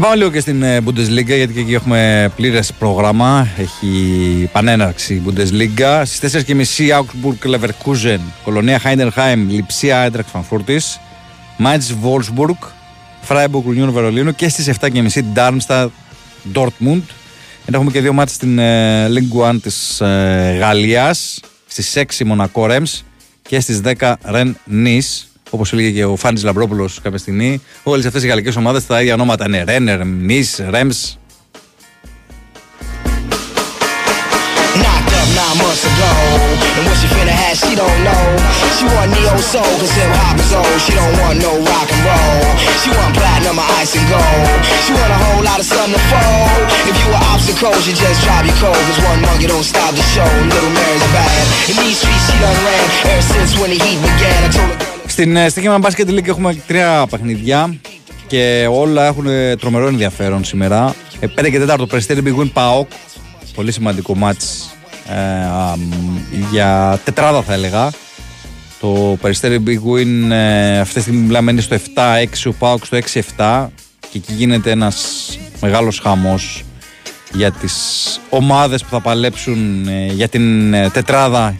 Να πάμε λίγο και στην ε, Bundesliga γιατί και εκεί έχουμε πλήρες πρόγραμμα. Έχει πανέναρξη η Bundesliga. Στις 4.30 Augsburg Leverkusen, Κολονία Heidenheim, Λιψία Έντραξ Φανφούρτης, Mainz Wolfsburg, Freiburg Union Βερολίνου και στις 7.30 Darmstadt Dortmund. Ενώ έχουμε και δύο μάτια στην ε, Ligue 1 της ε, Γαλλίας. Στις 6 Μονακό Ρέμς και στις 10 Ρεν Nice. Όπως έλεγε και ο Φάνης Λαμπρόπουλος κάποια στιγμή, όλες αυτές οι γαλλικές ομάδες τα ίδια ονόματα είναι Ρένερ, Νι, Ρέμς. Στην ε, Στοιχεία Μπασκετίνη έχουμε τρία παιχνίδια και όλα έχουν ε, τρομερό ενδιαφέρον σήμερα. Ε, 5 και 4 το περιστέριο Big Win PAOK, πολύ σημαντικό μάτι για τετράδα θα έλεγα. Το περιστέρι Big Win, αυτή τη στιγμή μιλάμε, είναι στο 7-6, ο PAOK στο 6-7 και εκεί γίνεται ένας μεγάλος χάο για τις ομάδες που θα παλέψουν για την τετράδα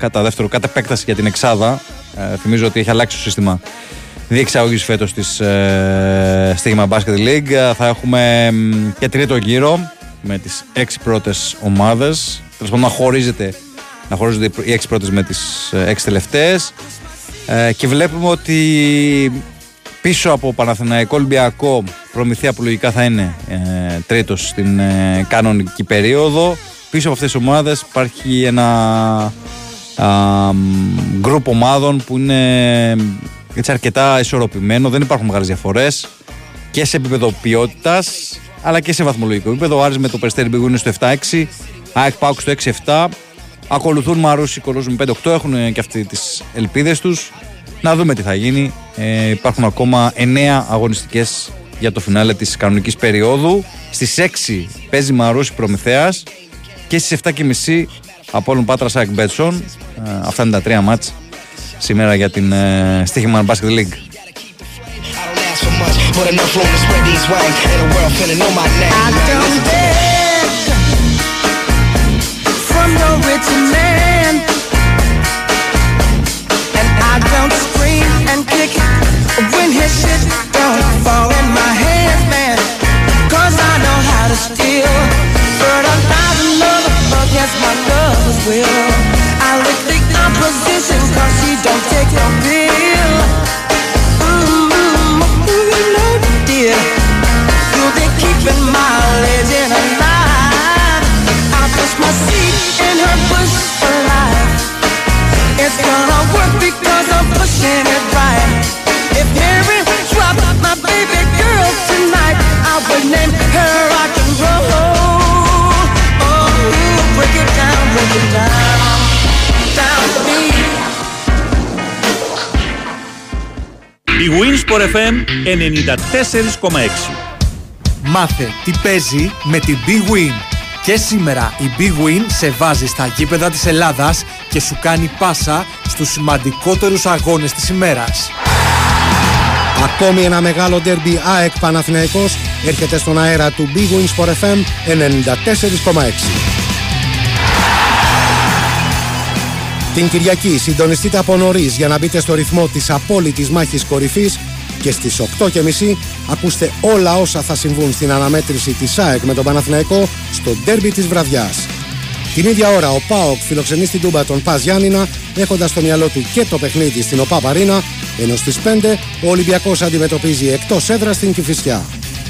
κατά δεύτερο, κατά επέκταση για την εξάδα. Ε, θυμίζω ότι έχει αλλάξει το σύστημα διεξαγωγής φέτος της ε, Στίγμα Basket League. Ε, Θα έχουμε μ, και τρίτο γύρο με τις έξι πρώτες ομάδες. Τέλος πάντων, να χωρίζεται να χωρίζονται οι έξι πρώτες με τις έξι τελευταίες. Ε, και βλέπουμε ότι πίσω από Παναθηναϊκό Ολυμπιακό Προμηθεία που λογικά θα είναι ε, τρίτος στην ε, κανονική περίοδο πίσω από αυτές τις ομάδες υπάρχει ένα γκρουπ ομάδων που είναι έτσι αρκετά ισορροπημένο δεν υπάρχουν μεγάλες διαφορές και σε επίπεδο ποιότητας, αλλά και σε βαθμολογικό επίπεδο. Ο Άρης με το Περιστέρι Μπιγού είναι στο 7-6, ΑΕΚ Πάουκ στο 6-7. Ακολουθούν Μαρούσι Κολόζου με 5-8, έχουν και αυτοί τις ελπίδες τους. Να δούμε τι θα γίνει. Ε, υπάρχουν ακόμα 9 αγωνιστικές για το φινάλε της κανονικής περίοδου. Στις 6 παίζει Μαρούσι Προμηθέας και στις 7.30 από όλων Πάτρα ΑΕΚ Μπέτσον. Ε, αυτά είναι τα τρία μάτς σήμερα για την ε, Στίχημαν Basket League. ask for much, but enough yes, my lovers will. I lick the opposition, cause she don't take no pill. Mmm, you know, dear, you'll be keeping my legend alive. I'll push my seat in her bush life. It's gonna work because I'm pushing it right. If Harry dropped my baby girl tonight, I would name her rock and roll. Oh, break it down, break it down, down to me. Η Winsport FM 94,6. Μάθε τι παίζει με την Big Win. Και σήμερα η Big Win σε βάζει στα γήπεδα της Ελλάδας και σου κάνει πάσα στους σημαντικότερους αγώνες της ημέρας. Ακόμη ένα μεγάλο ντέρμπι ΑΕΚ Παναθηναϊκός έρχεται στον αέρα του Big Win Sport FM 94,6. Την Κυριακή συντονιστείτε από νωρίς για να μπείτε στο ρυθμό της απόλυτης μάχης κορυφής και στις 8.30 ακούστε όλα όσα θα συμβούν στην αναμέτρηση της ΑΕΚ με τον Παναθηναϊκό στο ντέρμπι της βραδιάς. Την ίδια ώρα ο ΠΑΟΚ φιλοξενεί στην Τούμπα τον Πας Γιάννηνα έχοντας στο μυαλό του και το παιχνίδι στην ΟΠΑ Παρίνα ενώ στις 5 ο Ολυμπιακός αντιμετωπίζει εκτός έδρας στην Κηφισιά.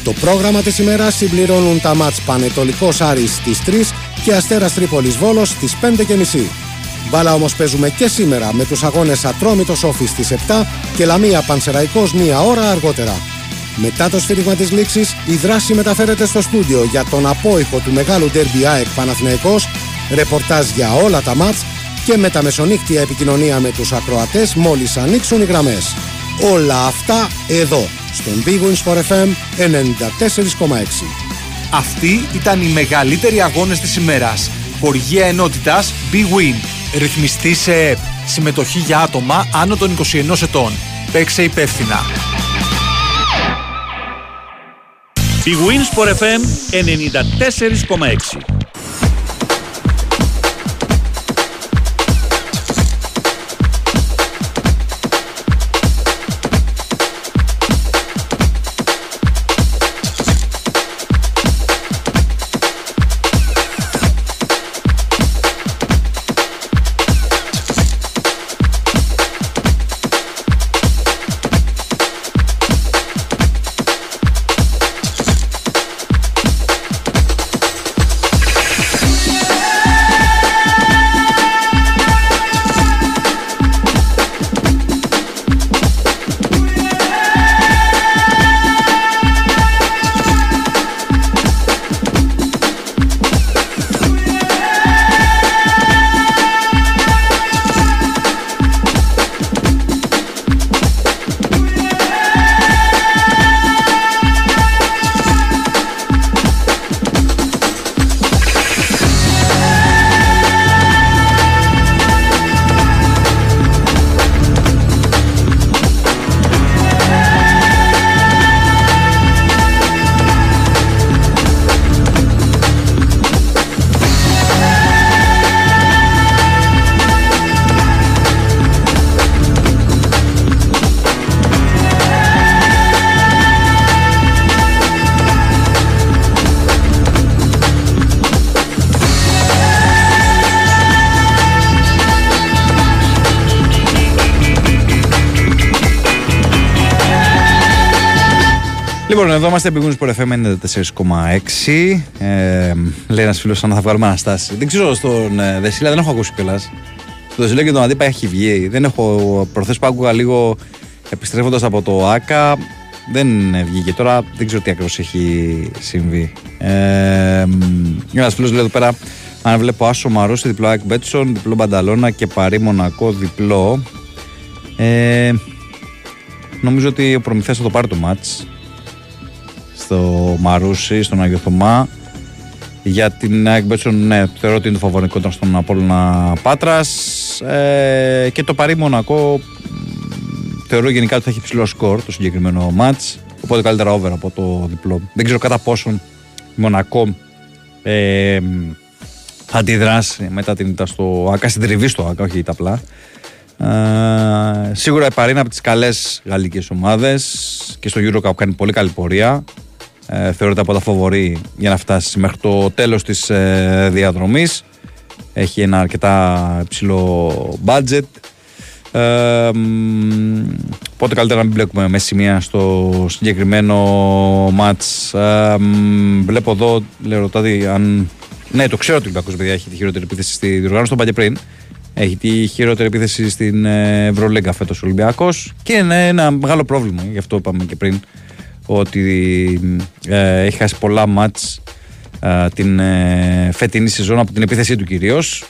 Το πρόγραμμα της ημέρας συμπληρώνουν τα μάτς Πανετολικός Άρης στις 3 και Αστέρας Τρίπολης Βόλος στις 5.30. Μπάλα όμως παίζουμε και σήμερα με τους αγώνες Ατρόμητος Όφη στις 7 και Λαμία Πανσεραϊκός μία ώρα αργότερα. Μετά το σφύριγμα της λήξης, η δράση μεταφέρεται στο στούντιο για τον απόϊχο του μεγάλου ντέρμπι ΑΕΚ Παναθηναϊκός, ρεπορτάζ για όλα τα μάτς και με τα μεσονύκτια επικοινωνία με τους ακροατές μόλις ανοίξουν οι γραμμές. Όλα αυτά εδώ, στον Big Wins for FM 94,6. Αυτοί ήταν οι μεγαλύτεροι αγώνες της ημέρας. Χορηγία ενότητας Big Win. Ρυθμιστή σε ΕΠ. Συμμετοχή για άτομα άνω των 21 ετών. Παίξε υπεύθυνα. Η Winsport FM 94,6. Είμαστε επί Sport FM 94,6. Ε, λέει ένας φίλος αν θα βγάλουμε αναστάσει. Δεν ξέρω στον ε, Δεσίλα, δεν έχω ακούσει κιόλας. Στο Δεσίλα και τον Αντίπα έχει βγει. Δεν έχω. Προχθές που άκουγα λίγο επιστρέφοντας από το ΑΚΑ. Δεν βγήκε τώρα. Δεν ξέρω τι ακριβώς έχει συμβεί. Ε, ένας φίλος λέει εδώ πέρα. Αν βλέπω Άσο Μαρούση, διπλό Ακ Μπέτσον, διπλό Μπανταλώνα και Παρή Μονακό, διπλό. Ε, νομίζω ότι ο Προμηθέας θα το πάρει το μάτς στο Μαρούσι, στον Άγιο Θωμά. Για την ΑΕΚ Μπέτσον, ναι, θεωρώ ότι είναι το φαβορικό ήταν στον Απόλλωνα Πάτρας. Ε, και το Παρί Μονακό μ, θεωρώ γενικά ότι θα έχει ψηλό σκορ το συγκεκριμένο μάτς. Οπότε καλύτερα over από το διπλό. Δεν ξέρω κατά πόσον η Μονακό ε, θα αντιδράσει μετά την ήττα στο ΑΚΑ, στην τριβή στο ΑΚΑ, όχι τα απλά. Ε, σίγουρα η Παρή είναι από τις καλές γαλλικές ομάδες και στο Eurocup κάνει πολύ καλή πορεία. Ε, θεωρείται από τα φοβορή για να φτάσεις μέχρι το τέλος της ε, διαδρομής. Έχει ένα αρκετά υψηλό budget. Ε, μ, οπότε καλύτερα να μην μπλέκουμε με σημεία στο συγκεκριμένο match. Ε, μ, βλέπω εδώ, λέω ρωτάτε αν... Ναι, το ξέρω ότι ο Ολυμπιακός παιδιά έχει τη χειρότερη επίθεση στη διοργάνωση, τον είπα και πριν. Έχει τη χειρότερη επίθεση στην ε, Ευρωλίγκα φέτος ο Ολυμπιακός και είναι ένα μεγάλο πρόβλημα. Γι' αυτό είπαμε και πριν ότι ε, έχει χάσει πολλά μάτς ε, την ε, φετινή σεζόν από την επίθεσή του κυρίως.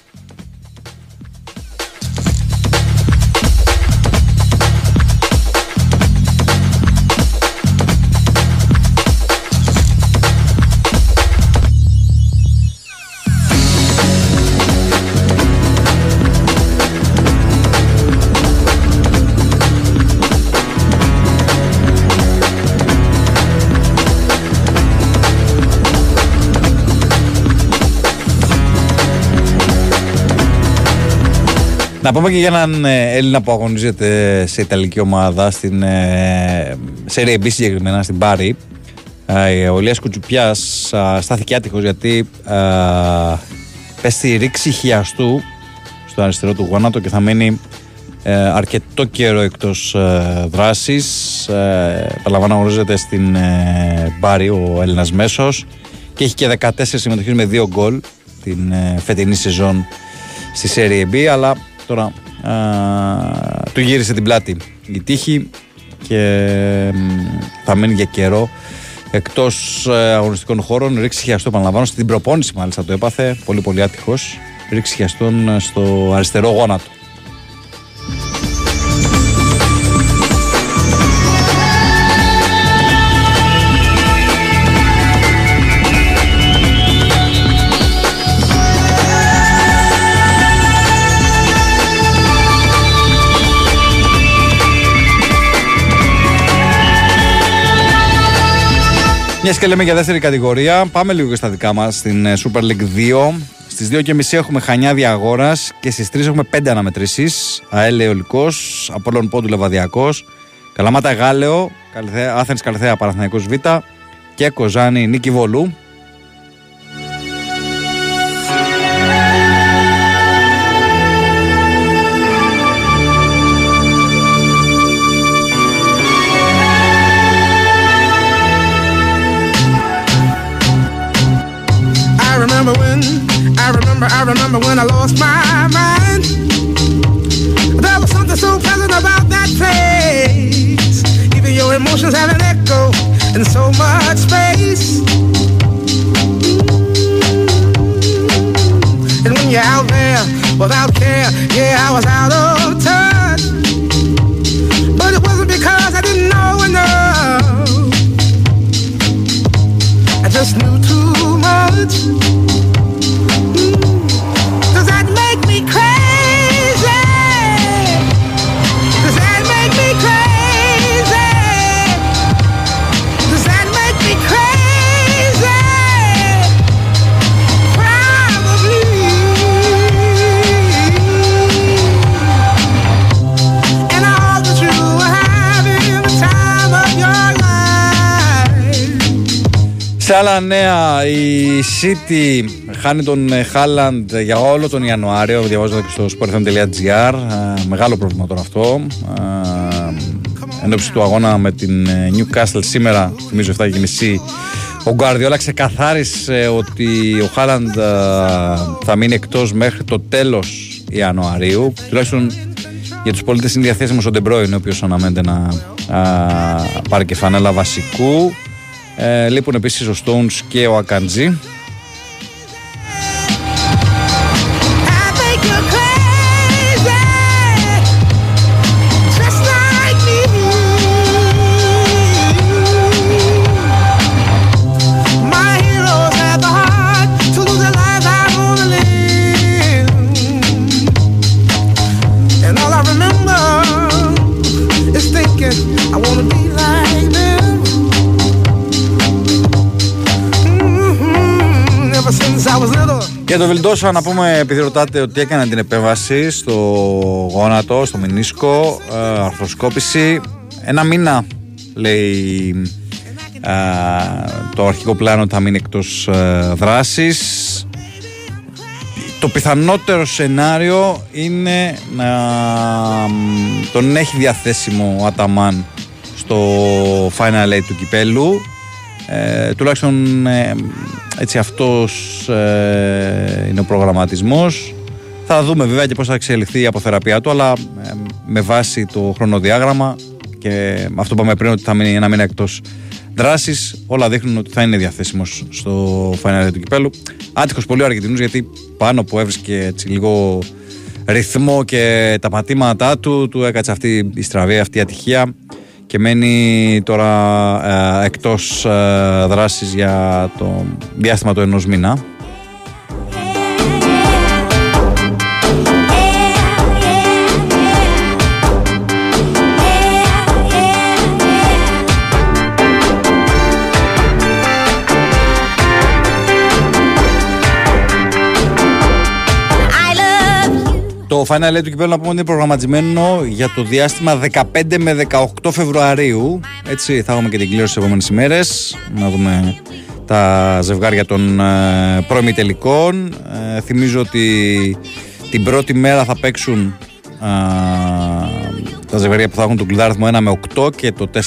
Να πούμε και για έναν ε, Έλληνα που αγωνίζεται σε Ιταλική ομάδα, στην ε, Serie B συγκεκριμένα, στην Πάρη. Ε, ο Ηλίας Κουτσουπιάς α, στάθηκε άτυχος γιατί α, πέστη ρήξη χιαστού στο αριστερό του γόνατο και θα μείνει ε, αρκετό καιρό εκτός ε, δράσης. Ε, Παραλαμβάνω αγωνίζεται στην ε, Μπάρι ο Έλληνας μέσος και έχει και 14 συμμετοχές με 2 γκολ την ε, φετινή σεζόν στη Serie B αλλά τώρα α, του γύρισε την πλάτη η τύχη και μ, θα μείνει για καιρό εκτός ε, αγωνιστικών χώρων. Ρίξει χιαστό επαναλαμβάνω στην προπόνηση μάλιστα το έπαθε. Πολύ πολύ άτυχος. Ρίξει χιαστόν ε, στο αριστερό γόνατο Μιας και λέμε για δεύτερη κατηγορία, πάμε λίγο και στα δικά μας στην ε, Super League 2. Στις 2.30 έχουμε Χανιά Διαγόρα και στις 3 έχουμε 5 αναμετρήσεις. ΑΕΛ Εολικό, Απόλων Πόντου Λεβαδιακός, Καλαμάτα Γάλεο, Άθενης Καλθέα Παναθηναϊκό Β και Κοζάνη Νίκη Βολού. I remember, when I lost my mind. There was something so pleasant about that place. Even your emotions have an echo in so much space. And when you're out there without care, yeah, I was out of touch. But it wasn't because I didn't know enough. I just knew too much. Άλλα νέα, η City χάνει τον ε, Χάλαντ για όλο τον Ιανουάριο. Διαβάζοντας και στο sportfm.gr. Ε, Μεγάλο πρόβλημα τώρα αυτό. Ε, Εν όψει του αγώνα με την ε, Newcastle σήμερα, θυμίζω 7.30, ο Γκουαρδιόλα ξεκαθάρισε ότι ο Χάλαντ ε, θα μείνει εκτός μέχρι το τέλος Ιανουαρίου. Τουλάχιστον για τους πολίτες είναι διαθέσιμος ο Ντεμπρόιν, ο οποίος αναμένεται να α, πάρει και φανέλα βασικού. Ε, λείπουν επίσης ο Stones και ο Ακαντζή. Για το Βιλντόσα να πούμε, επειδή ρωτάτε ότι έκανε την επέμβαση στο γόνατο, στο μηνίσκο, ε, αρθροσκόπηση. Ένα μήνα, λέει ε, το αρχικό πλάνο ότι θα μείνει εκτός ε, δράσης. Το πιθανότερο σενάριο είναι να μ, τον έχει διαθέσιμο ο Αταμάν στο Final Eight του κυπέλου. Ε, τουλάχιστον ε, έτσι αυτός ε, είναι ο προγραμματισμός. Θα δούμε βέβαια και πώς θα εξελιχθεί η αποθεραπεία του, αλλά ε, με βάση το χρονοδιάγραμμα και αυτό που είπαμε πριν ότι θα μείνει ένα μήνα εκτός δράσης, όλα δείχνουν ότι θα είναι διαθέσιμος στο Final Eight του κυπέλου. Άτυχος πολύ ο Αργεντινούς γιατί πάνω που έβρισκε έτσι λίγο ρυθμό και τα πατήματά του, του έκατσε αυτή η στραβή, αυτή η ατυχία και μένει τώρα ε, εκτός ε, δράσης για το διάστημα του ενός μήνα. Το Final Eight του κυπέλου να πούμε ότι είναι προγραμματισμένο για το διάστημα 15 με 18 Φεβρουαρίου. Έτσι θα έχουμε και την κλήρωση τις επόμενες ημέρες. Να δούμε τα ζευγάρια των ε, προημιτελικών. Ε, θυμίζω ότι την πρώτη μέρα θα παίξουν ε, τα ζευγάρια που θα έχουν τον κλειδάριθμο 1 με 8 και το 4-5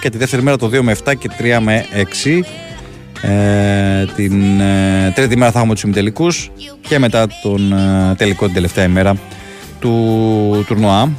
και τη δεύτερη μέρα το 2 με 7 και 3 με 6. Ε, την ε, τρίτη μέρα θα έχουμε τους ημιτελικούς και μετά τον ε, τελικό την τελευταία ημέρα του τουρνουά.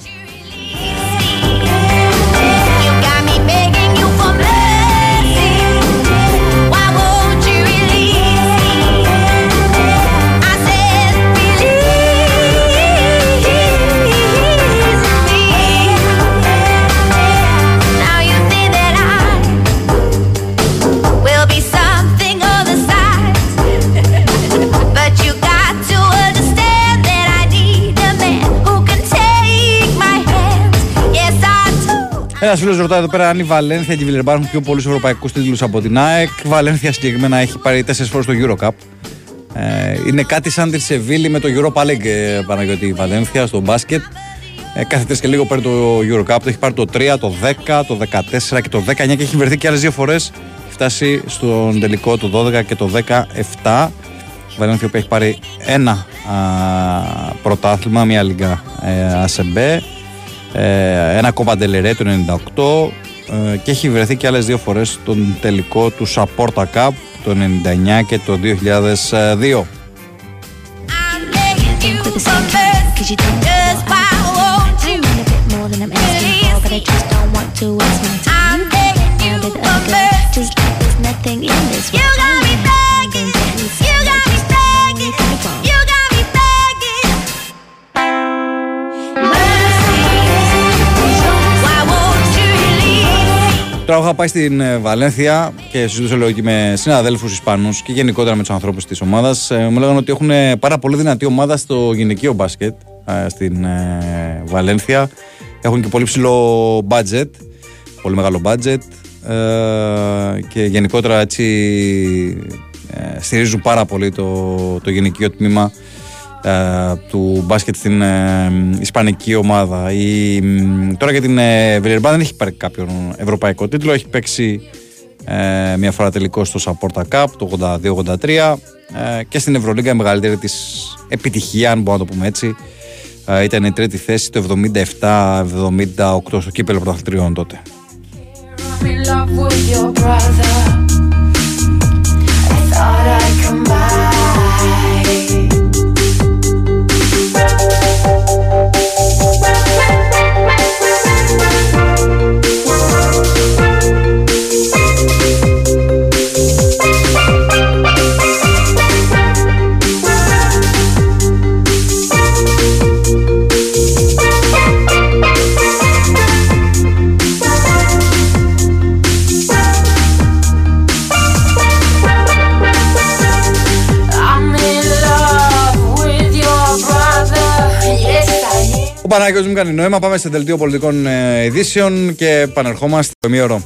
Ένα φίλος ρωτάει εδώ πέρα αν η Βαλένθια και η Βιλερμπάν έχουν πιο πολλούς ευρωπαϊκούς τίτλους από την ΑΕΚ. Η Βαλένθια συγκεκριμένα έχει πάρει τέσσερις φορές το Eurocup. Ε, είναι κάτι σαν τη Σεβίλη με το Europa League, ε, Παναγιώτη η Βαλένθια στο μπάσκετ. Ε, κάθε τρεις και λίγο παίρνει το Eurocup. Το έχει πάρει το 3, το 10, το 14 και το 19 και έχει βρεθεί και άλλες δύο φορές. Έχει φτάσει στον τελικό το 12 και το 17. Η Βαλένθια που έχει πάρει ένα α, πρωτάθλημα, μια λίγα ε, ΑΣΕΜΠΕ, ε, ένα κόμμα Ντελερέ το 98 ε, και έχει βρεθεί και άλλες δύο φορές στον τελικό του Σαπόρτα Cup το 99 και το 2002. Τώρα είχα πάει στην ε, Βαλένθια και συζητούσα λέω και με συναδέλφους Ισπανούς και γενικότερα με τους ανθρώπους της ομάδας. μου λέγανε ότι έχουν πάρα πολύ δυνατή ομάδα στο γυναικείο μπάσκετ ε, στην ε, Βαλένθια. Έχουν και πολύ ψηλό budget, πολύ μεγάλο budget ε, και γενικότερα έτσι ε, στηρίζουν πάρα πολύ το, το γυναικείο τμήμα ε, του μπάσκετ στην ε, Ισπανική ομάδα. Η, μ, τώρα για την ε, Βιλερμπάν δεν έχει πάρει κάποιον ευρωπαϊκό τίτλο. Έχει παίξει ε, μια φορά τελικός στο Saporta Cup το 82-83 ε, και στην Ευρωλίγκα η μεγαλύτερη της επιτυχία, αν μπορούμε να το πούμε έτσι. Ε, ήταν η τρίτη θέση το 77-78 στο κύπελο πρωταθλητριών τότε. I am. Ο Πανάγιος μου κάνει νόημα. Πάμε σε δελτίο πολιτικών ε, ειδήσεων και επανερχόμαστε στο ημίωρο.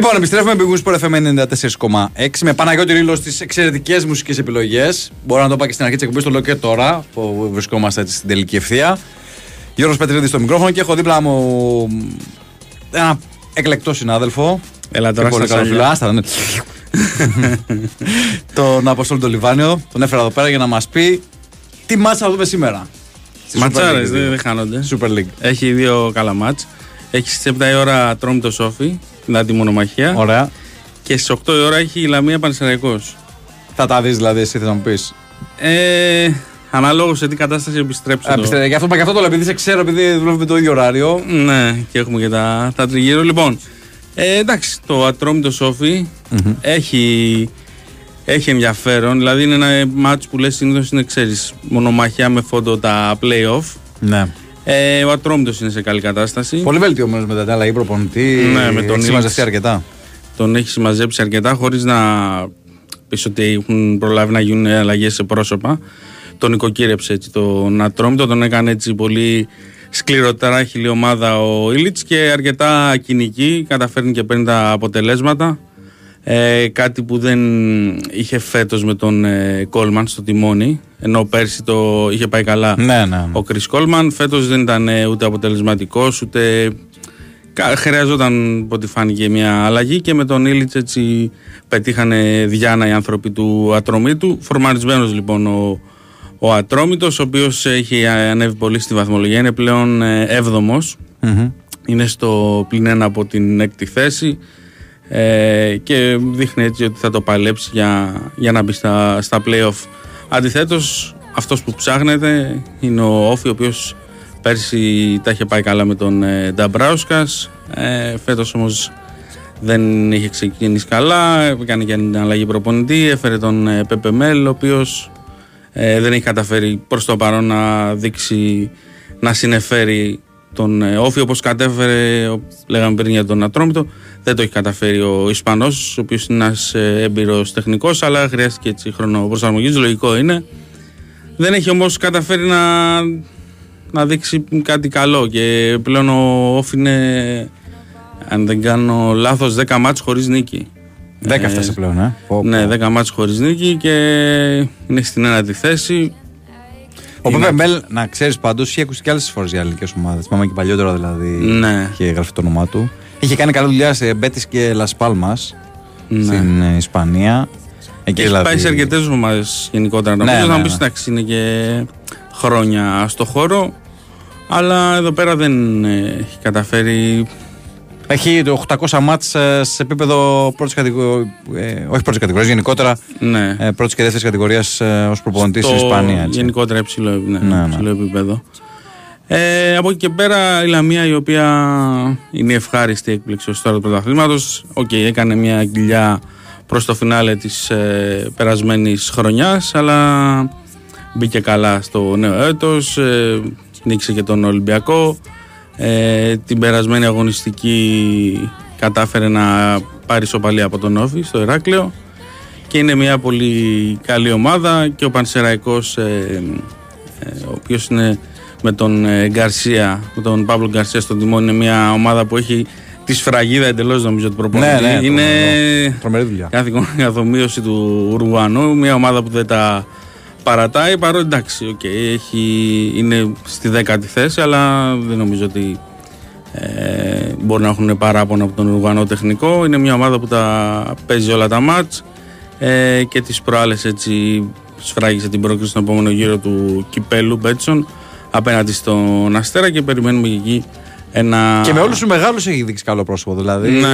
Λοιπόν, επιστρέφουμε με Big Wings Sport FM 94,6 με Παναγιώτη Ρήλο στις εξαιρετικές μουσικές επιλογές. Μπορώ να το πω και στην αρχή της εκπομπής, το λέω και τώρα που βρισκόμαστε έτσι στην τελική ευθεία. Γιώργος Πετρίδης στο μικρόφωνο και έχω δίπλα μου ένα εκλεκτό συνάδελφο. Έλα τώρα Και πολύ στα καλό σάλια. φίλο. Άστα, ναι. τον Αποστόλη τον Λιβάνιο. Τον έφερα εδώ πέρα για να μας πει τι μάτσα θα δούμε σήμερα. Στη Super Ματσάρες League, δεν δεν χάνονται. Super League. Έχει δύο καλά μάτς. Έχει στις 7 η ώρα τρόμει το Σόφι, την τη μονομαχία. Ωραία. Και στις 8 η ώρα έχει η Λαμία Πανεσαιραϊκός. Θα τα δεις δηλαδή, εσύ θα μου πεις. Ε, Ανάλογο σε τι κατάσταση επιστρέψω. Επιστρέ- Γι' αυτό, μα γι' αυτό το λέω, επειδή σε ξέρω, επειδή δουλεύουμε το ίδιο ωράριο. Ναι, και έχουμε και τα, τα τριγύρω. Λοιπόν, ε, εντάξει, το ατρόμητο Σόφι έχει, έχει ενδιαφέρον. Δηλαδή είναι ένα μάτσο που λες συνήθως είναι, ξέρεις, μονομαχιά με φόντο τα play-off. Ναι. Ε, ο Ατρόμητος είναι σε καλή κατάσταση. Πολύ βελτιωμένο με την αλλαγή προπονητή. Ναι, με τον έχει συμμαζευτεί Ήλις. αρκετά. Τον έχει συμμαζέψει αρκετά χωρίς να πεις ότι έχουν προλάβει να γίνουν αλλαγές σε πρόσωπα. Τον οικοκύρεψε έτσι τον Ατρόμητο, τον έκανε έτσι πολύ σκληρότερα χιλή ομάδα ο Ήλιτς και αρκετά κοινική, καταφέρνει και παίρνει τα αποτελέσματα. Ε, κάτι που δεν είχε φέτος με τον ε, Κόλμαν στο τιμόνι, ενώ πέρσι το είχε πάει καλά Ναι, ναι. ναι. ο Κρις Κόλμαν. Φέτος δεν ήταν ε, ούτε αποτελεσματικός, ούτε κα- χρειαζόταν από ό,τι φάνηκε μια αλλαγή και με τον Ήλιτς έτσι πετύχανε διάνα οι άνθρωποι του Ατρομήτου. Φορμαρισμένος λοιπόν ο, ο Ατρόμητος, ο οποίος έχει ανέβει πολύ στη βαθμολογία, είναι πλέον ε, έβδομος. Μμμ. Είναι στο πλην ένα από την έκτη θέση ε, και δείχνει έτσι ότι θα το παλέψει για, για να μπει στα, στα play-off. Αντιθέτως, αυτός που ψάχνεται είναι ο Όφη, ο οποίος πέρσι τα είχε πάει καλά με τον ε, Νταμπράουσκας. Ε, φέτος όμως δεν είχε ξεκινήσει καλά, έκανε και την αλλαγή προπονητή, έφερε τον ε, Πέπε Μέλ, ο οποίος ε, δεν έχει καταφέρει προς το παρόν να δείξει, να συνεφέρει τον ε, Όφη όπως κατέφερε, ο- λέγαμε πριν για τον Ατρόμητο, δεν το έχει καταφέρει ο Ισπανός, ο οποίος είναι ένας ε, έμπειρος τεχνικός, αλλά χρειάστηκε έτσι χρόνο προσαρμογής, λογικό είναι. Δεν έχει όμως καταφέρει να, να δείξει κάτι καλό και πλέον ο Όφη είναι, αν δεν κάνω λάθος, 10 μάτς χωρίς νίκη. Δέκα έφτασε πλέον, ε. Πω, Ναι, 10 μάτς χωρίς νίκη και είναι στην ένατη θέση. Ο Είναι- Πέπε Μέλ, να ξέρεις πάντως, είχε ακούσει και άλλες φορές για ελληνικέ ομάδες. Θυμάμαι και παλιότερα δηλαδή. Ναι. Είχε γραφεί το όνομά του. Είχε κάνει καλή δουλειά σε Μπέτη και Λα Πάλμα Ναι. στην ε, Ισπανία. Εκεί Έχει δηλαδή. πάει σε αρκετές ομάδες γενικότερα. Ναι, Νομίζω ναι, να ναι. πεις εντάξει, είναι και χρόνια στο χώρο. Αλλά εδώ πέρα δεν ε, έχει καταφέρει. Έχει το 800 μάτς ε, σε επίπεδο πρώτης κατηγορία. Ε, όχι πρώτης κατηγορίας, γενικότερα. Ναι. Ε, πρώτης και δεύτερης κατηγορίας ε, ως προπονητής στην στο Ισπανία. Έτσι. Γενικότερα υψηλό, ναι, Ναι, ναι. υψηλό επίπεδο. Ε, από εκεί και πέρα η Λαμία η οποία είναι η ευχάριστη έκπληξη ως τώρα του πρωταθλήματος Οκ, έκανε μια κοιλιά προς το φινάλε της ε, περασμένης χρονιάς αλλά μπήκε καλά στο νέο έτος, ε, νίκησε και τον Ολυμπιακό ε, την περασμένη αγωνιστική κατάφερε να πάρει σοπαλία από τον Όφη στο Ηράκλειο και είναι μια πολύ καλή ομάδα και ο Πανσεραϊκός ε, ε, ο οποίος είναι με τον ε, Γκαρσία, με τον Παύλο Γκαρσία στον τιμόνι είναι μια ομάδα που έχει τη σφραγίδα εντελώς νομίζω του προπονητή. Ναι, ναι, είναι τρομερό. Τρομερή δουλειά. καθηκον- καθ' ομοίωση του Ουρουγουανού, μια ομάδα που δεν τα παρατάει παρότι εντάξει, οκ, έχει, είναι στη δέκατη θέση αλλά δεν νομίζω ότι ε, μπορεί να έχουν παράπονα από τον Ουρουγουανό τεχνικό. Είναι μια ομάδα που τα παίζει όλα τα μάτς ε, και τις προάλλες έτσι σφράγισε την πρόκριση στον επόμενο γύρο του κυπέλλου Μπέτσον απέναντι στον Αστέρα και περιμένουμε και εκεί ένα... Και με όλους τους μεγάλους έχει δείξει καλό πρόσωπο. Δηλαδή Ναι.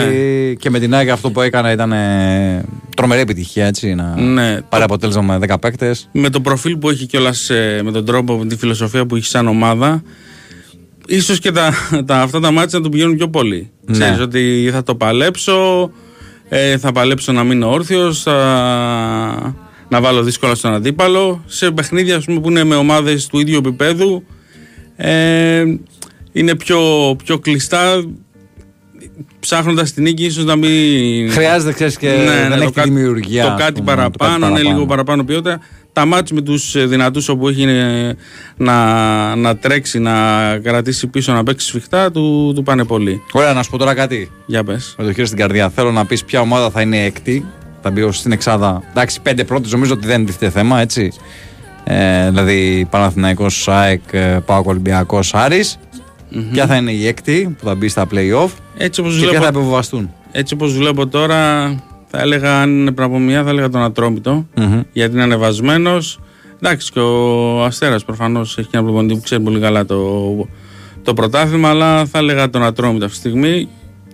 και με την ΑΕΚ αυτό που έκανε ήταν ε, τρομερή επιτυχία. Έτσι, να Ναι, πάρει αποτέλεσμα με 10 παίκτες. με το προφίλ που έχει κιόλας με τον τρόπο, με τη φιλοσοφία που έχει σαν ομάδα, ίσως και τα, τα, αυτά τα μάτια να του πηγαίνουν πιο πολύ. Ναι. Ξέρεις ότι θα το παλέψω, ε, θα παλέψω να μείνω όρθιος, να βάλω δύσκολα στον αντίπαλο. Σε παιχνίδια ας πούμε, που είναι με ομάδες του ίδιου επίπεδου, ε, είναι πιο, πιο κλειστά. Ψάχνοντας την νίκη, ίσως να μην. Χρειάζεται, ξέρεις, και δεν έχει το τη κάτι- δημιουργία, Το ας κάτι πούμε, το κάτι παραπάνω, είναι παραπάνω. λίγο παραπάνω ποιότητα. Τα μάτς με τους ε, δυνατούς όπου έχει ε, να, να τρέξει, να κρατήσει πίσω, να παίξει σφιχτά, του, του πάνε πολύ. Ωραία, να σου πω τώρα κάτι. Για πες. Με το χέρι στην καρδιά. Θέλω να πεις ποια ομάδα θα είναι έκτη. Θα μπει ως στην Εξάδα. Εντάξει, πέντε πρώτες νομίζω ότι δεν είναι θέμα, έτσι. Ε, δηλαδή Παναθηναϊκός, ΑΕΚ, ε, ΠΑΟΚ Ολυμπιακός, Άρης. Ποια θα είναι η έκτη που θα μπει στα play-off Έτσι όπως και ποια βλέπω- θα επιβεβαστούν. Έτσι όπως βλέπω τώρα, θα έλεγα αν είναι πραγμομία, θα έλεγα τον Ατρόμητο, Μμμ. γιατί είναι ανεβασμένος. Εντάξει και ο Αστέρας προφανώς έχει και ένα προπονητή που ξέρει πολύ καλά το, το πρωτάθλημα, αλλά θα έλεγα τον Ατρόμητο αυτή τη στιγμή.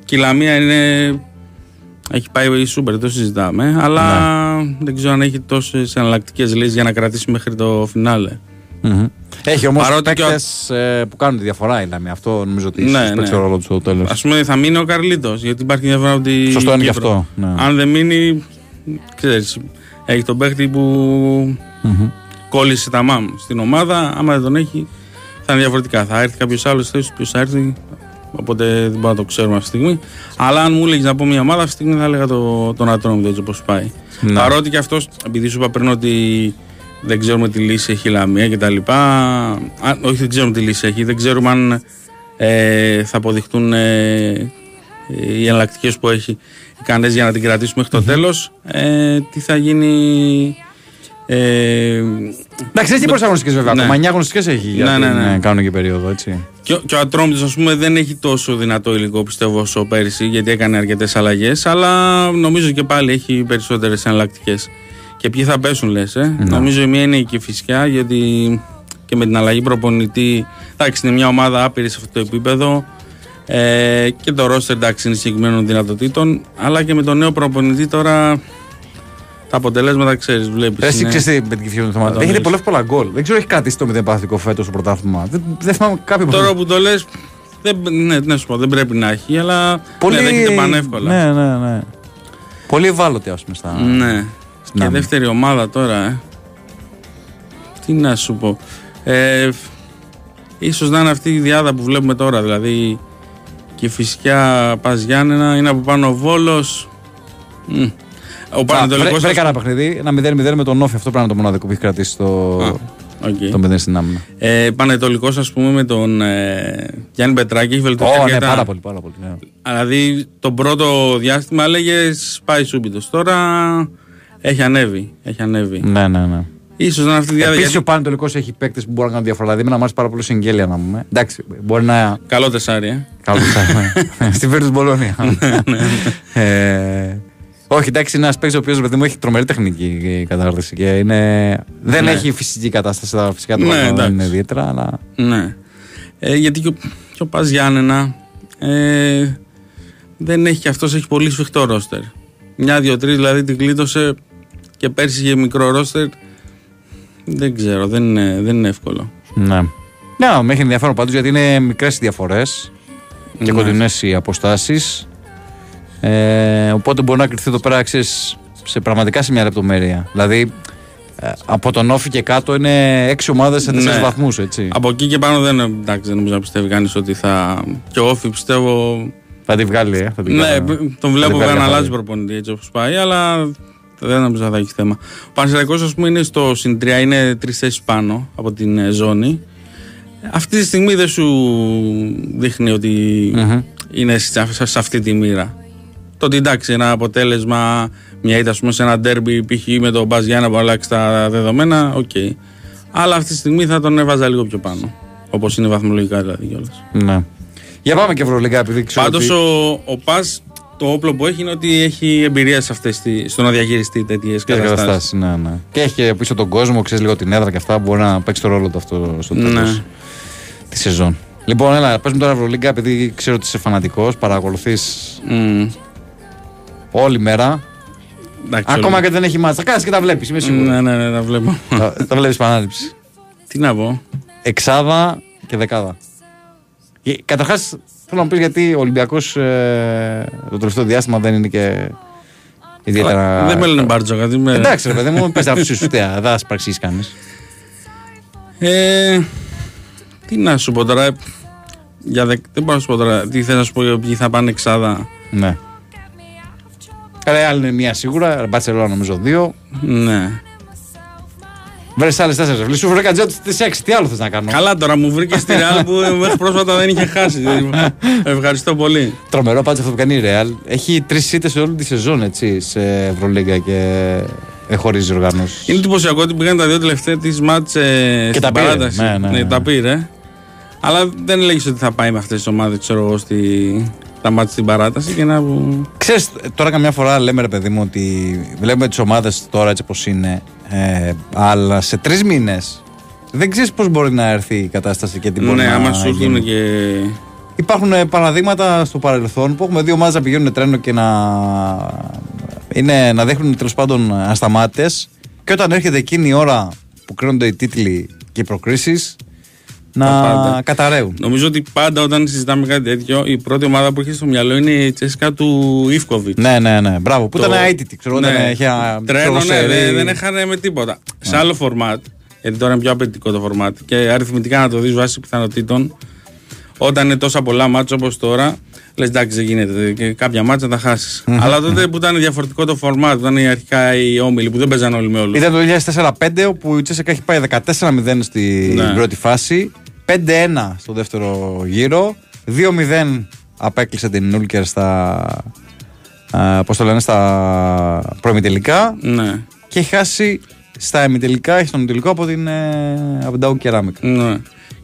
Και η Λαμία είναι... Έχει πάει η Σούμπερ, το συζητάμε, αλλά Ναι. δεν ξέρω αν έχει τόσες εναλλακτικές λύσεις για να κρατήσει μέχρι το φινάλε. Μμμ. Έχει όμως Παρότι και ο- παίκτες που κάνουν τη διαφορά η Λαμία. Αυτό νομίζω ότι Ναι, ίσως ναι. παίξει το ρόλο του στο τέλος. Α πούμε θα μείνει ο Καρλίτος, γιατί υπάρχει διαφορά από τη. Σωστό είναι και Κύπρος. αυτό, ναι. Αν δεν μείνει, ξέρεις, έχει τον παίχτη που κόλλησε τα μάμ στην ομάδα. Άμα δεν τον έχει, θα είναι διαφορετικά. Θα έρθει κάποιος άλλος θέση, ποιος θα έρθει. Οπότε δεν μπορούμε να το ξέρουμε αυτή τη στιγμή. Αλλά αν μου έλεγες να πω μια ομάδα, αυτή τη στιγμή θα έλεγα το, τον Ατρόμητο έτσι όπως πάει. Ναι. Παρότι και αυτός, επειδή σου είπα πριν ότι δεν ξέρουμε τι λύση έχει η Λαμία κτλ. Όχι, δεν ξέρουμε τι λύση έχει. Δεν ξέρουμε αν ε, θα αποδειχτούν ε, οι εναλλακτικές που έχει οι Κανέ για να την κρατήσουμε μέχρι το τέλος. Ε, τι θα γίνει. Ε, Εντάξει, έχει προσαγωνιστικέ βέβαια. Ναι. Ακόμα 9 αγωνιστικές έχει για Ναι, την ναι, ναι. ε, κανονική περίοδο. Έτσι. Και, ο- και ο Ατρόμητος ας πούμε δεν έχει τόσο δυνατό υλικό πιστεύω όσο πέρυσι γιατί έκανε αρκετές αλλαγές. Αλλά νομίζω και πάλι έχει περισσότερες εναλλακτικές. Και ποιοι θα πέσουν λες. Ε; Νομίζω η μία είναι η Κηφισιά γιατί και με την αλλαγή προπονητή. Εντάξει, είναι μια ομάδα άπειρη σε αυτό το επίπεδο. Ε, και το ρόστερ εντάξει είναι συγκεκριμένων δυνατοτήτων. Αλλά και με τον νέο προπονητή τώρα τα αποτελέσματα ξέρεις, βλέπεις. Εσύ ξέρεις τι με την κυφιό του Έχετε Τον πολλά πολλά γκολ. Δεν ξέρω, έχει κρατήσει το 0 παθητικό φέτος στο πρωτάθλημα. Δεν, δεν θυμάμαι κάποιο Τώρα που το λες, δεν, ναι, ναι, σου πω, δεν πρέπει να έχει, αλλά Πολύ... ναι, δέχεται πανεύκολα. Ναι, ναι, ναι. Πολύ ευάλωτη, ας πούμε. Στα... Ναι. Στην Και άμυνα. δεύτερη ομάδα τώρα, ε. Τι να σου πω. Ε, ίσως να είναι αυτή η διάδα που βλέπουμε τώρα, δηλαδή και φυσικά Πας Γιάννενα, είναι από πάνω ο Βόλος. Μμ. Ο Α, Πανετολικός... βρε- ας Βρέκα ένα πούμε- παιχνίδι, ένα 0-0 με τον Όφη. Αυτό πρέπει να είναι το μοναδικό που έχει κρατήσει το, οκ. το 0 στην άμυνα. Ε, Πανετολικός ας πούμε με τον ε, Γιάννη Πετράκη έχει βελτιωθεί Ω, ναι, αρκετά. πάρα πολύ, πάρα πολύ. ναι. Δηλαδή τον πρώτο διάστημα έλεγες πάει σούμπιτος. Τώρα έχει ανέβει. Έχει ανέβει. Ναι, ναι, ναι. Ίσως να είναι αυτή η διάδα. Επίσης γιατί- ο Πανετολικό έχει παίκτες που μπορούν να κάνουν διαφορά. Δηλαδή, με να μάθει πάρα πολύ συγγέλια να πούμε. Εντάξει, μπορεί να. Καλό τεσάρι, ε. Καλό τεσάρι. Στη Βέρτους Μπολόνια. Ε, Όχι, εντάξει, είναι ένας παίκτης ο οποίος παιδί μου έχει τρομερή τεχνική κατάρτιση και είναι... δεν Ναι. έχει φυσική κατάσταση. Τα φυσικά του Ναι, ναι, δεν εντάξει. είναι ιδιαίτερα, αλλά. Ναι. Ε, γιατί και ο, και ο Πας Γιάννενα ε, δεν έχει και αυτός έχει πολύ σφιχτό ρόστερ. Μια, δύο, τρεις δηλαδή την κλείτωσε και πέρσι είχε μικρό ρόστερ. Δεν ξέρω, δεν είναι, δεν είναι εύκολο. Ναι. Ναι, με έχει ενδιαφέρον πάντως γιατί είναι μικρές οι διαφορές και Ναι. κοντινές οι αποστάσεις. Ε, οπότε μπορεί να κρυφθεί εδώ πέρα ξέρεις, σε πραγματικά σε μια λεπτομέρεια. Δηλαδή ε, από τον Όφη και κάτω είναι έξι ομάδες σε τέσσερις Ναι. βαθμούς, έτσι. Από εκεί και πάνω δεν, εντάξει, δεν νομίζω να πιστεύει κανείς ότι θα. Και ο Όφη πιστεύω. Θα τη βγάλει, ε. Θα τη Ναι, βγάλει. τον Θα βλέπω τη βγάλει βέβαια να καθαρή. αλλάζει προπονητή έτσι όπως πάει, αλλά δεν νομίζω θα έχει θέμα. Ο Πανσεραϊκός, ας πούμε, είναι στο συν 3, είναι τρεις θέσεις πάνω από την ε, ζώνη. Αυτή τη στιγμή δεν σου δείχνει ότι είναι σε, σε αυτή τη μοίρα. Το ότι εντάξει, ένα αποτέλεσμα, μια ήττα ας πούμε, σε ένα ντέρμπι π.χ. με τον ΠΑΣ Γιάννενα που αλλάξει τα δεδομένα, οκ. Αλλά αυτή τη στιγμή θα τον έβαζα λίγο πιο πάνω. Όπως είναι βαθμολογικά δηλαδή κιόλας. Ναι. Για πάμε και Ευρωλίγκα, επειδή ξέρω. Πάντως ότι- ο, ο Πας το όπλο που έχει είναι ότι έχει εμπειρία σε αυτές τις, στο να διαχειριστεί τέτοιες Και καταστάσεις. καταστάσεις, ναι, ναι. Και έχει και πίσω τον κόσμο, ξέρεις λίγο την έδρα και αυτά. Μπορεί να παίξει το ρόλο του αυτό στο τέλος Ναι. της σεζόν. Λοιπόν, έλα, πες μου τώρα Ευρωλίγκα, επειδή ξέρω ότι είσαι φανατικός, παρακολουθείς όλη μέρα. Ακόμα όλη- και δεν έχει μάτσα. Κάτσε και τα βλέπεις, είμαι σίγουρος. Ναι, ναι, ναι, τα βλέπω. τα τα βλέπεις επανάληψη. Τι να πω. Εξάδα και δεκάδα. Καταρχάς, θέλω να μου πεις γιατί ο Ολυμπιακός το τελευταίο διάστημα δεν είναι και ιδιαίτερα. Δεν με λένε μπάρτζο, γιατί με... Εντάξει, ρε παιδί μου, πες αφού σου δεν θα σπραξίσει κανεί. Ε, τι να σου πω τώρα. ε, Για δεκ... Δεν μπορώ να σου πω τώρα. Τι θέλω να σου πω για ποιοι θα πάνε εξάδα. Ναι. Ρεάλ είναι μία σίγουρα, Μπαρσελόνα νομίζω δύο. Ναι. Βρε άλλε τέσσερις. Βλέπει σου βρήκα τζότ στι έξι. Τι άλλο θες να κάνω; Καλά τώρα μου βρήκες στη Ρεάλ που μέχρι πρόσφατα δεν είχε χάσει. Ευχαριστώ πολύ. Τρομερό πάντως αυτό που κάνει η Ρεάλ. Έχει τρεις ήττε σε όλη τη σεζόν έτσι, σε Ευρωλίγκα και δεν χωρίζει οργανώσεις. Είναι εντυπωσιακό ότι πήγαν τα δύο τελευταία της μάτς ε, στην τα πήρε. παράταση. Ναι, ναι, ναι. τα πήρε. Αλλά δεν έλεγε ότι θα πάει με αυτές τις ομάδες, ξέρω εγώ, στη... τα μάτς στην παράταση και να. Ξέρεις, τώρα καμιά φορά λέμε ρε παιδί μου ότι βλέπουμε τις ομάδες τώρα έτσι όπως είναι. Ε, αλλά σε τρεις μήνες δεν ξέρεις πώς μπορεί να έρθει η κατάσταση και τι μπορεί Ναι, να άμα σου γίνει. έρθουν και. Υπάρχουν ε, παραδείγματα στο παρελθόν που έχουμε δύο ομάδες να πηγαίνουν τρένο και να, είναι, να δείχνουν τέλος πάντων ασταμάτητες. Και όταν έρχεται εκείνη η ώρα που κρίνονται οι τίτλοι και οι προκρίσεις, να πάντα. καταραίουν. Νομίζω ότι πάντα όταν συζητάμε κάτι τέτοιο, η πρώτη ομάδα που έχει στο μυαλό είναι η Τσέσκα του Ιφκοβιτς. Ναι, ναι, ναι. Μπράβο. Που Το- ήταν αίτητη. Ξέρω, Ναι. όταν είχε α, Τρένο, ξέρω, ναι, σερί. δεν, δεν έχανε με τίποτα. Σε άλλο φορμάτ, γιατί τώρα είναι πιο απαιτητικό το φορμάτ και αριθμητικά να το δεις βάσει πιθανότητων, όταν είναι τόσα πολλά μάτια όπως τώρα, Λες εντάξει, δεν γίνεται. Και κάποια μάτσα τα χάσεις. Αλλά τότε που ήταν διαφορετικό το φορμάτ, ήταν οι αρχικά οι όμιλοι που δεν παίζαν όλοι με όλους. Ήταν το 2004-5 όπου η Τσέσσεκα έχει πάει 14-0 στην Ναι. πρώτη φάση, 5-1 στο δεύτερο γύρο, 2-0 απέκλεισε την Νούλκερ στα. α, πώς το λένε, στα προημιτελικά Ναι. και έχει χάσει στα ημιτελικά, έχει στον τελικό από την, ε, από την Dow Ceramic. Ναι.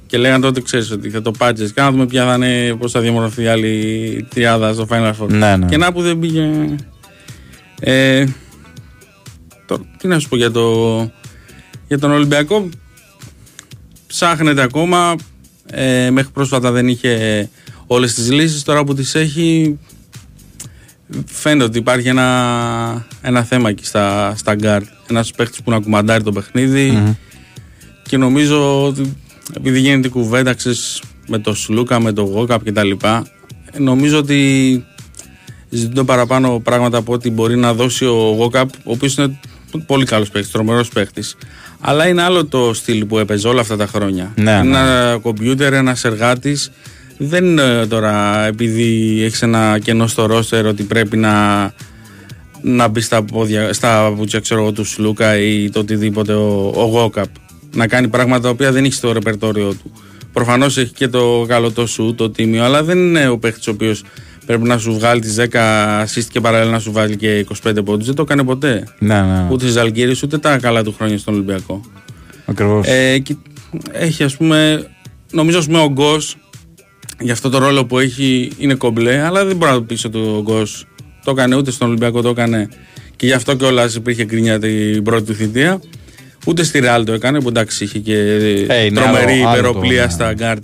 Και λέγανε τότε, ξέρεις ότι θα το πάτσε. Και να δούμε ποια θα είναι, πώς θα διαμορφωθεί η άλλη τριάδα στο Final Four. Ναι, ναι. Και να που δεν πήγε. Ε, τώρα, τι να σου πω για, το, για τον Ολυμπιακό. Ψάχνεται ακόμα. Ε, μέχρι πρόσφατα δεν είχε όλες τις λύσεις. Τώρα που τις έχει φαίνεται ότι υπάρχει ένα, ένα θέμα εκεί στα, στα γκαρντ. Ένας παίχτης που να κουμαντάρει το παιχνίδι και νομίζω ότι επειδή γίνεται η κουβέντα ξέρεις, με το Σλούκα, με το Γουόκαπ και τα λοιπά νομίζω ότι ζητούν παραπάνω πράγματα από ό,τι μπορεί να δώσει ο Γουόκαπ ο οποίος είναι πολύ καλός παίχτης, τρομερός παίχτης αλλά είναι άλλο το στυλ που έπαιζε όλα αυτά τα χρόνια Ναι, είναι ναι. ένα κομπιούτερ, ένας εργάτης δεν είναι τώρα επειδή έχεις ένα κενό στο ρόστερ ότι πρέπει να να μπει στα, πόδια, στα πουτσιά ξέρω εγώ, του Σλούκα ή το οτιδήποτε ο, ο Γόκαπ. Να κάνει πράγματα τα οποία δεν έχει στο ρεπερτόριο του. Προφανώς έχει και το καλό το σου, το τίμιο, αλλά δεν είναι ο παίχτης ο οποίος πρέπει να σου βγάλει τις 10 assist και παράλληλα να σου βάλει και 25 πόντους. Δεν το έκανε ποτέ. Ναι, ναι. Ούτε στι Αλγύρε ούτε τα καλά του χρόνια στον Ολυμπιακό. Ακριβώς. Ε, και έχει ας πούμε, νομίζω με ο Γκος για αυτό το ρόλο που έχει είναι κομπλέ, αλλά δεν μπορεί να το πεις ότι ο Γκος το έκανε ούτε στον Ολυμπιακό το έκανε και γι' αυτό κιόλας υπήρχε γκρίνια την πρώτη του θητεία. Ούτε στη Ρεάλ το έκανε, που εντάξει είχε και Ε, είναι τρομερή άλλο- άλλο υπεροπλία το, ναι. στα γκαρντ.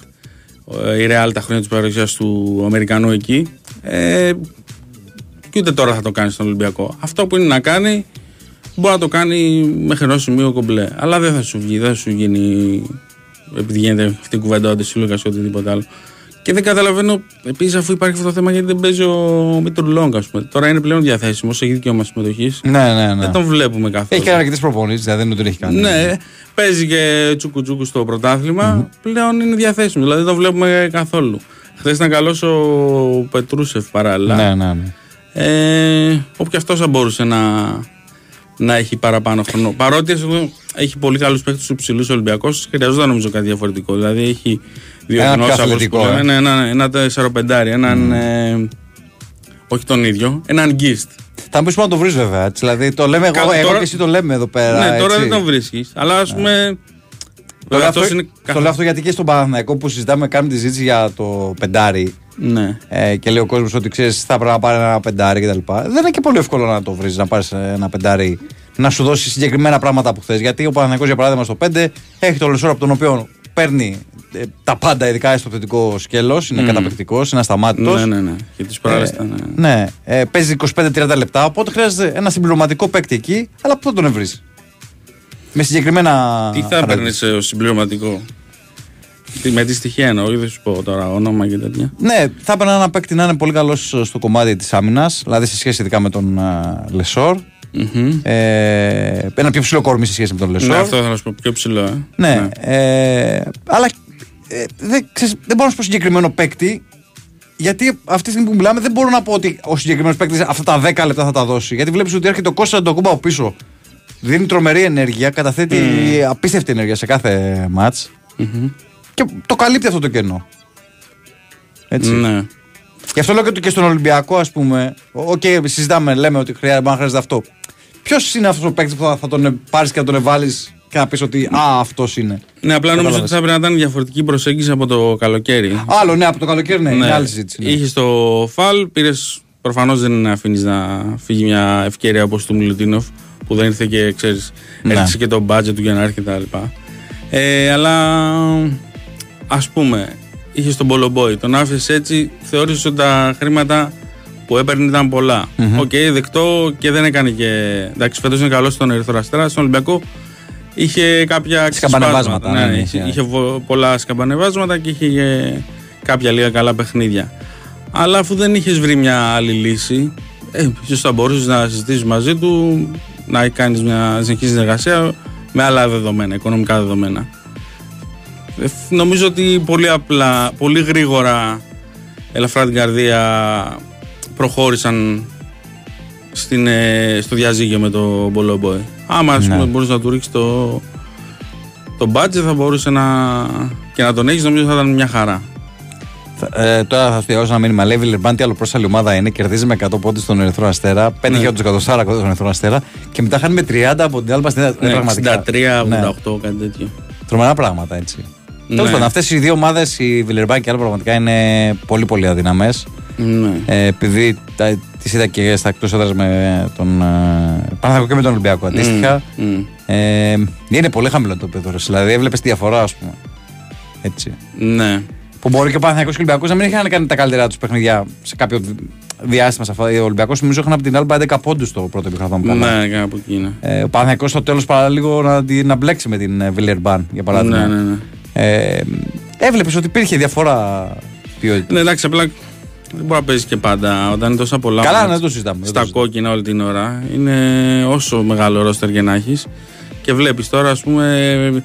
ε, Η Ρεάλ τα χρόνια της παρουσίας του Αμερικανού εκεί. Ε, και ούτε τώρα θα το κάνει στον Ολυμπιακό. Αυτό που είναι να κάνει μπορεί να το κάνει μέχρι ενός σημείου κομπλέ. Αλλά δεν θα σου βγει, δεν θα σου γίνει. Επειδή γίνεται αυτή η κουβέντα ο Ντεσίλογα ή οτιδήποτε άλλο. Και δεν καταλαβαίνω επίσης αφού υπάρχει αυτό το θέμα γιατί δεν παίζει ο Μίτρου Λόγκ, ας πούμε. Τώρα είναι πλέον διαθέσιμο, έχει δικαίωμα συμμετοχής. Ναι, ναι, ναι. Δεν τον βλέπουμε καθόλου. Έχει κάνει αρκετές προπονήσεις, δηλαδή δεν είναι ότι δεν έχει κάνει. Ναι, παίζει και τσουκουτζούκου στο πρωταθλημα Πλέον είναι διαθέσιμο. Δηλαδή δεν τον βλέπουμε καθόλου. Χθες ήταν καλός ο Πετρούσεφ παράλληλα. Ναι, ναι, ναι. Ε, όπου και αυτός θα μπορούσε να, να έχει παραπάνω χρόνο. Παρότι εδώ έχει πολύ καλούς παίχτε του υψηλού Ολυμπιακού, χρειαζόταν νομίζω κάτι διαφορετικό. Δηλαδή έχει δύο Ένα πιο δεινόσαυρους αθλητικό, που ε. λένε, ένα, ένα τεσσαροπεντάρι, έναν. ε, όχι τον ίδιο, έναν γκίστ. Θα μου πεις να το βρεις βέβαια. έτσι, Δηλαδή το λέμε εγώ, Κα- εγώ τώρα- και εσύ το λέμε εδώ πέρα. ναι, τώρα έτσι. δεν τον βρίσκεις. Αλλά ας πούμε. Το βέβαια, λέω, αυτός αυτό, είναι το λέω αυτό γιατί και στον Παναθηναϊκό που συζητάμε, κάνουμε τη συζήτηση για το πεντάρι. Ναι. Ε, και λέει ο κόσμος ότι ξέρεις, θα πρέπει να πάρει ένα πεντάρι κτλ. Δεν είναι και πολύ εύκολο να το βρεις, να πάρεις ένα πεντάρι να σου δώσει συγκεκριμένα πράγματα που θες. Γιατί ο Παναθηναϊκός για παράδειγμα στο 5 έχει το λεσόρο από τον οποίο παίρνει ε, τα πάντα, ειδικά στο θετικό σκέλος. Είναι Μμ. καταπληκτικός, είναι ασταμάτητος. Ναι, ναι, ναι. Και τις προάλλε ήταν. ε, Ναι, ε, παίζει 25-30 λεπτά, οπότε χρειάζεται ένα συμπληρωματικό παίκτη εκεί, αλλά πού θα τον βρεις. Με συγκεκριμένα. Τι θα χαρακτηριστικά. έπαιρνες ως συμπληρωματικό; Τι- Με τι στοιχεία εννοώ, δεν σου πω τώρα όνομα και τέτοια. Ναι, θα έπαιρνα ένα παίκτη να είναι πολύ καλός στο κομμάτι της άμυνας, δηλαδή σε σχέση ειδικά με τον α, Λεσόρ. Ε, ένα πιο ψηλό κορμί σε σχέση με τον Λεσόρ. Ναι, αυτό θα σου πω πιο ψηλό. Ε. Ναι, Ε, αλλά ε, δεν, ξέρεις, δεν μπορώ να σου πω συγκεκριμένο παίκτη. Γιατί αυτή τη στιγμή που μιλάμε δεν μπορώ να πω ότι ο συγκεκριμένος παίκτης αυτά τα 10 λεπτά θα τα δώσει. Γιατί βλέπεις ότι έρχεται ο Κώστας Αντετοκούνμπο από πίσω. Δίνει τρομερή ενέργεια, καταθέτει απίστευτη ενέργεια σε κάθε μάτς Και το καλύπτει αυτό το κενό. Έτσι. Ναι. Γι' αυτό λέω και, το- και στον Ολυμπιακό, ας πούμε. Οκ, συζητάμε, λέμε ότι χρειάζεται, μπορεί να χρειάζεται αυτό. Ποιος είναι αυτός ο παίκτης που θα, θα τον πάρεις και θα τον βάλει και να πεις ότι Α, αυτός είναι. Ναι, απλά νομίζω ότι Κατάλαβες. θα έπρεπε να ήταν διαφορετική προσέγγιση από το καλοκαίρι. Άλλο, ναι, από το καλοκαίρι, ναι, είναι άλλη συζήτηση. ναι. Είχες το φαλ, πήρε. Προφανώς δεν αφήνεις να φύγει μια ευκαιρία όπως του Μιλουτίνοφ που δεν ήρθε και ξέρεις. Ναι. Έριξε και το budget του για να έρθει κτλ. Ε, αλλά ας πούμε, είχες τον Πολομπόη, τον άφησες έτσι, θεώρησες ότι τα χρήματα που έπαιρνε ήταν πολλά. Μμμ. Οκ, δεκτό και δεν έκανε και. Εντάξει, φέτος είναι καλός στον Ερυθρό Αστέρα. Στον Ολυμπιακό είχε κάποια Σκαμπανεβάσματα, ξεσπάσματα. ναι, Ναι, ναι, είχε, είχε. είχε βο- πολλά σκαμπανεβάσματα και είχε ε, κάποια λίγα καλά παιχνίδια. Αλλά αφού δεν είχες βρει μια άλλη λύση, ε, ίσως θα μπορούσε να συζητήσει μαζί του, να κάνει μια συνεχή συνεργασία με άλλα δεδομένα, οικονομικά δεδομένα. Ε, νομίζω ότι πολύ απλά, πολύ γρήγορα ελαφρά την καρδία προχώρησαν στην, ε, στο διαζύγιο με το Μπολομπόε. Άμα ας Ναι. πούμε, μπορούσε να του ρίξει το, το budget θα μπορούσε να και να τον έχεις νομίζω θα ήταν μια χαρά. Θα- Ε, τώρα θα σου διαβάσω ένα μήνυμα. Λέει Βιλερμπάν, τι άλλο πρόσαλη ομάδα είναι. Κερδίζει με 100 πόντους στον Ερυθρό Αστέρα. 5 Ναι. για του εκατοστάρα στον Ερυθρό Αστέρα. Και μετά χάνει με 30 από την Άλμπα στην Ελλάδα. Ναι, πραγματικά. 63, Ναι. 88, κάτι τέτοιο. Τρομερά πράγματα έτσι. Ναι. Τέλος πάντων, αυτές οι δύο ομάδες, η Βιλερμπάν και η Άλμπα, πραγματικά είναι πολύ πολύ αδυναμέ. Ναι. Ε, επειδή τις είδα και στα εκτός έδρας με τον ε, Παναθηναϊκό και με τον Ολυμπιακό αντίστοιχα. Μμ, μμ. Ε, είναι πολύ χαμηλό το επίπεδο. Δηλαδή, έβλεπες τη διαφορά, ας πούμε. Έτσι. Ναι. Που μπορεί και ο Παναθηναϊκός και ο Ολυμπιακός να μην είχαν κάνει τα καλύτερά τους παιχνίδια σε κάποιο δι- διάστημα. Σε αυτό. Ο Ολυμπιακός νομίζω είχαν από την Άλμπα 11 πόντους το πρώτο επίχρονο. Ναι, κάπου εκεί είναι. Ε, ο Παναθηναϊκός στο τέλος παραλίγο να, τη- να μπλέξει με την Βιλερμπάν για παράδειγμα. Ναι, ναι, ναι. Ε, Έβλεπες ότι υπήρχε διαφορά ποιότητας; Ναι, εντάξει, απλά δεν μπορεί να παίζεις και πάντα. Όταν είναι τόσα πολλά. Καλά, μάτς ναι, δεν το συζητάμε, δεν Στα το συζητάμε. κόκκινα όλη την ώρα. Είναι όσο μεγάλο ρόστερ και να έχεις. Και βλέπεις τώρα, ας πούμε,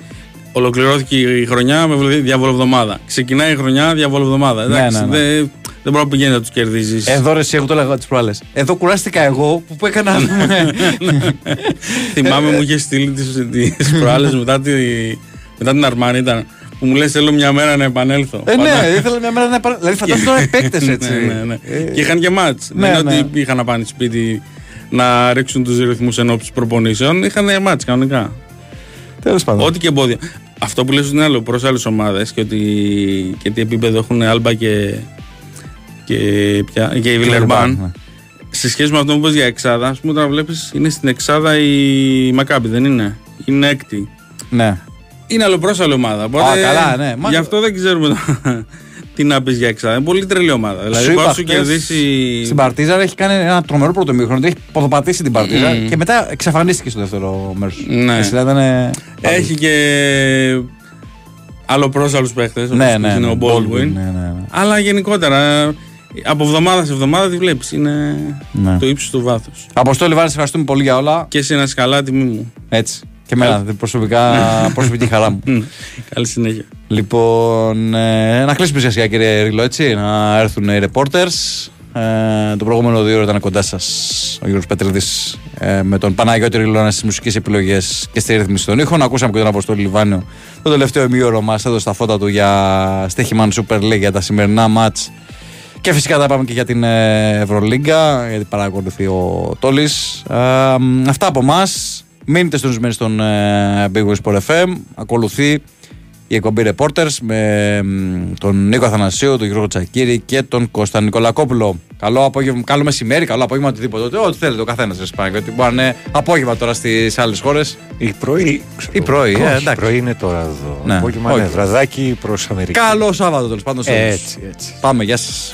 ολοκληρώθηκε η χρονιά με βλε- διαβολοβδομάδα. Ξεκινάει η χρονιά διαβολοβδομάδα. Ναι, Εντάξει, ναι, ναι. Δεν, δεν μπορεί να πηγαίνει να τους κερδίζεις. Εδώ ρε, εσύ, εγώ το λέγα τις προάλλες. Εδώ κουράστηκα εγώ που, που έκανα. ας πούμε, Θυμάμαι μου είχε στείλει τι προάλλες μετά, τη, μετά την Αρμάνη ήταν. Που μου λες: Θέλω μια μέρα να επανέλθω. ε, Πάντα- ναι, ήθελα μια μέρα να πάρω. Δηλαδή, φαντάζομαι τώρα οι παίκτες έτσι. ναι, ναι, ναι. Ε, Και είχαν και μάτς. ναι, Δεν είναι ναι. ότι είχαν να πάνε σπίτι να ρίξουν τους ρυθμούς εν ώψη προπονήσεων. Είχαν μάτς κανονικά. Τέλος πάντων. Ό,τι και εμπόδια. Αυτό που λες ότι είναι άλλο προς άλλες ομάδες και ότι και τι επίπεδο έχουν Άλμπα και, και, πια, και η Βιλερμπάν. ναι. Σε σχέση με αυτό που είπες για εξάδα, ας πούμε, τώρα βλέπεις είναι στην εξάδα η Μακάμπη, δεν είναι; Είναι έκτη. Ναι. Είναι αλλοπρόσαλη ομάδα. Οπότε, Α, καλά, ναι. Μα- Γι' αυτό δεν ξέρουμε το- τι να πεις για εξάδα. Είναι πολύ τρελή ομάδα. Δηλαδή, Σου μπορεί είπα να σου χτες, κερδίσει. Στην Παρτίζα έχει κάνει ένα τρομερό πρώτο μήχρονο. Έχει ποδοπατήσει την Παρτίζα Μμμ. και μετά εξαφανίστηκε στο δεύτερο μέρος. Ναι. ήταν. Έχει και αλλοπρόσαλους παίχτες. Ναι, ναι, είναι ναι, ο Baldwin, Baldwin. ναι, ναι, ναι. Αλλά γενικότερα από εβδομάδα σε εβδομάδα τη βλέπεις. Είναι Ναι. το ύψος του βάθους. Αποστόλη Βάρης, ευχαριστούμε πολύ για όλα. Και σε ένα σκαλά τιμή μου. Έτσι. Και εμένα, προσωπικά, προσωπική χαρά μου. Καλή συνέχεια. Λοιπόν, ε, να κλείσουμε σιγά σιγά κύριε Ρίλο, έτσι, να έρθουν οι reporters. Ε, το προηγούμενο δύο ώρο ήταν κοντά σας ο Γιώργος Πετρίδης ε, με τον Παναγιώτη Ριλώνα στις μουσικές επιλογές και στη ρύθμιση των ήχων. Ακούσαμε και τον Αποστόλη Λιβάνιο το τελευταίο ημίωρο μας έδωσε τα φώτα του για Στέχημαν Super League για τα σημερινά μάτς και φυσικά θα πάμε και για την ε, Ευρωλίγκα, γιατί παρακολουθεί ο Τόλης. αυτά από εμά. Μείνετε συντονισμένοι στον ε, Big Wings Sport FM. Ακολουθεί η εκπομπή Reporters με μ, τον Νίκο Αθανασίου, τον Γιώργο Τσακύρη και τον Κώστα Νικολακόπουλο. Καλό απόγευμα, καλό μεσημέρι, καλό απόγευμα, οτιδήποτε. Ό,τι θέλετε ο καθένας σα πάει. Γιατί μπορεί να είναι απόγευμα τώρα στις άλλες χώρες. Ή πρωί. Ή πρωί, ε, Όχι, εντάξει. πρωί είναι τώρα εδώ. Ναι, Απόγευμα όχι. είναι βραδάκι προς Αμερική. Καλό Σάββατο τέλος πάντων. σε όλους. Έτσι, έτσι. Πάμε, γεια σας.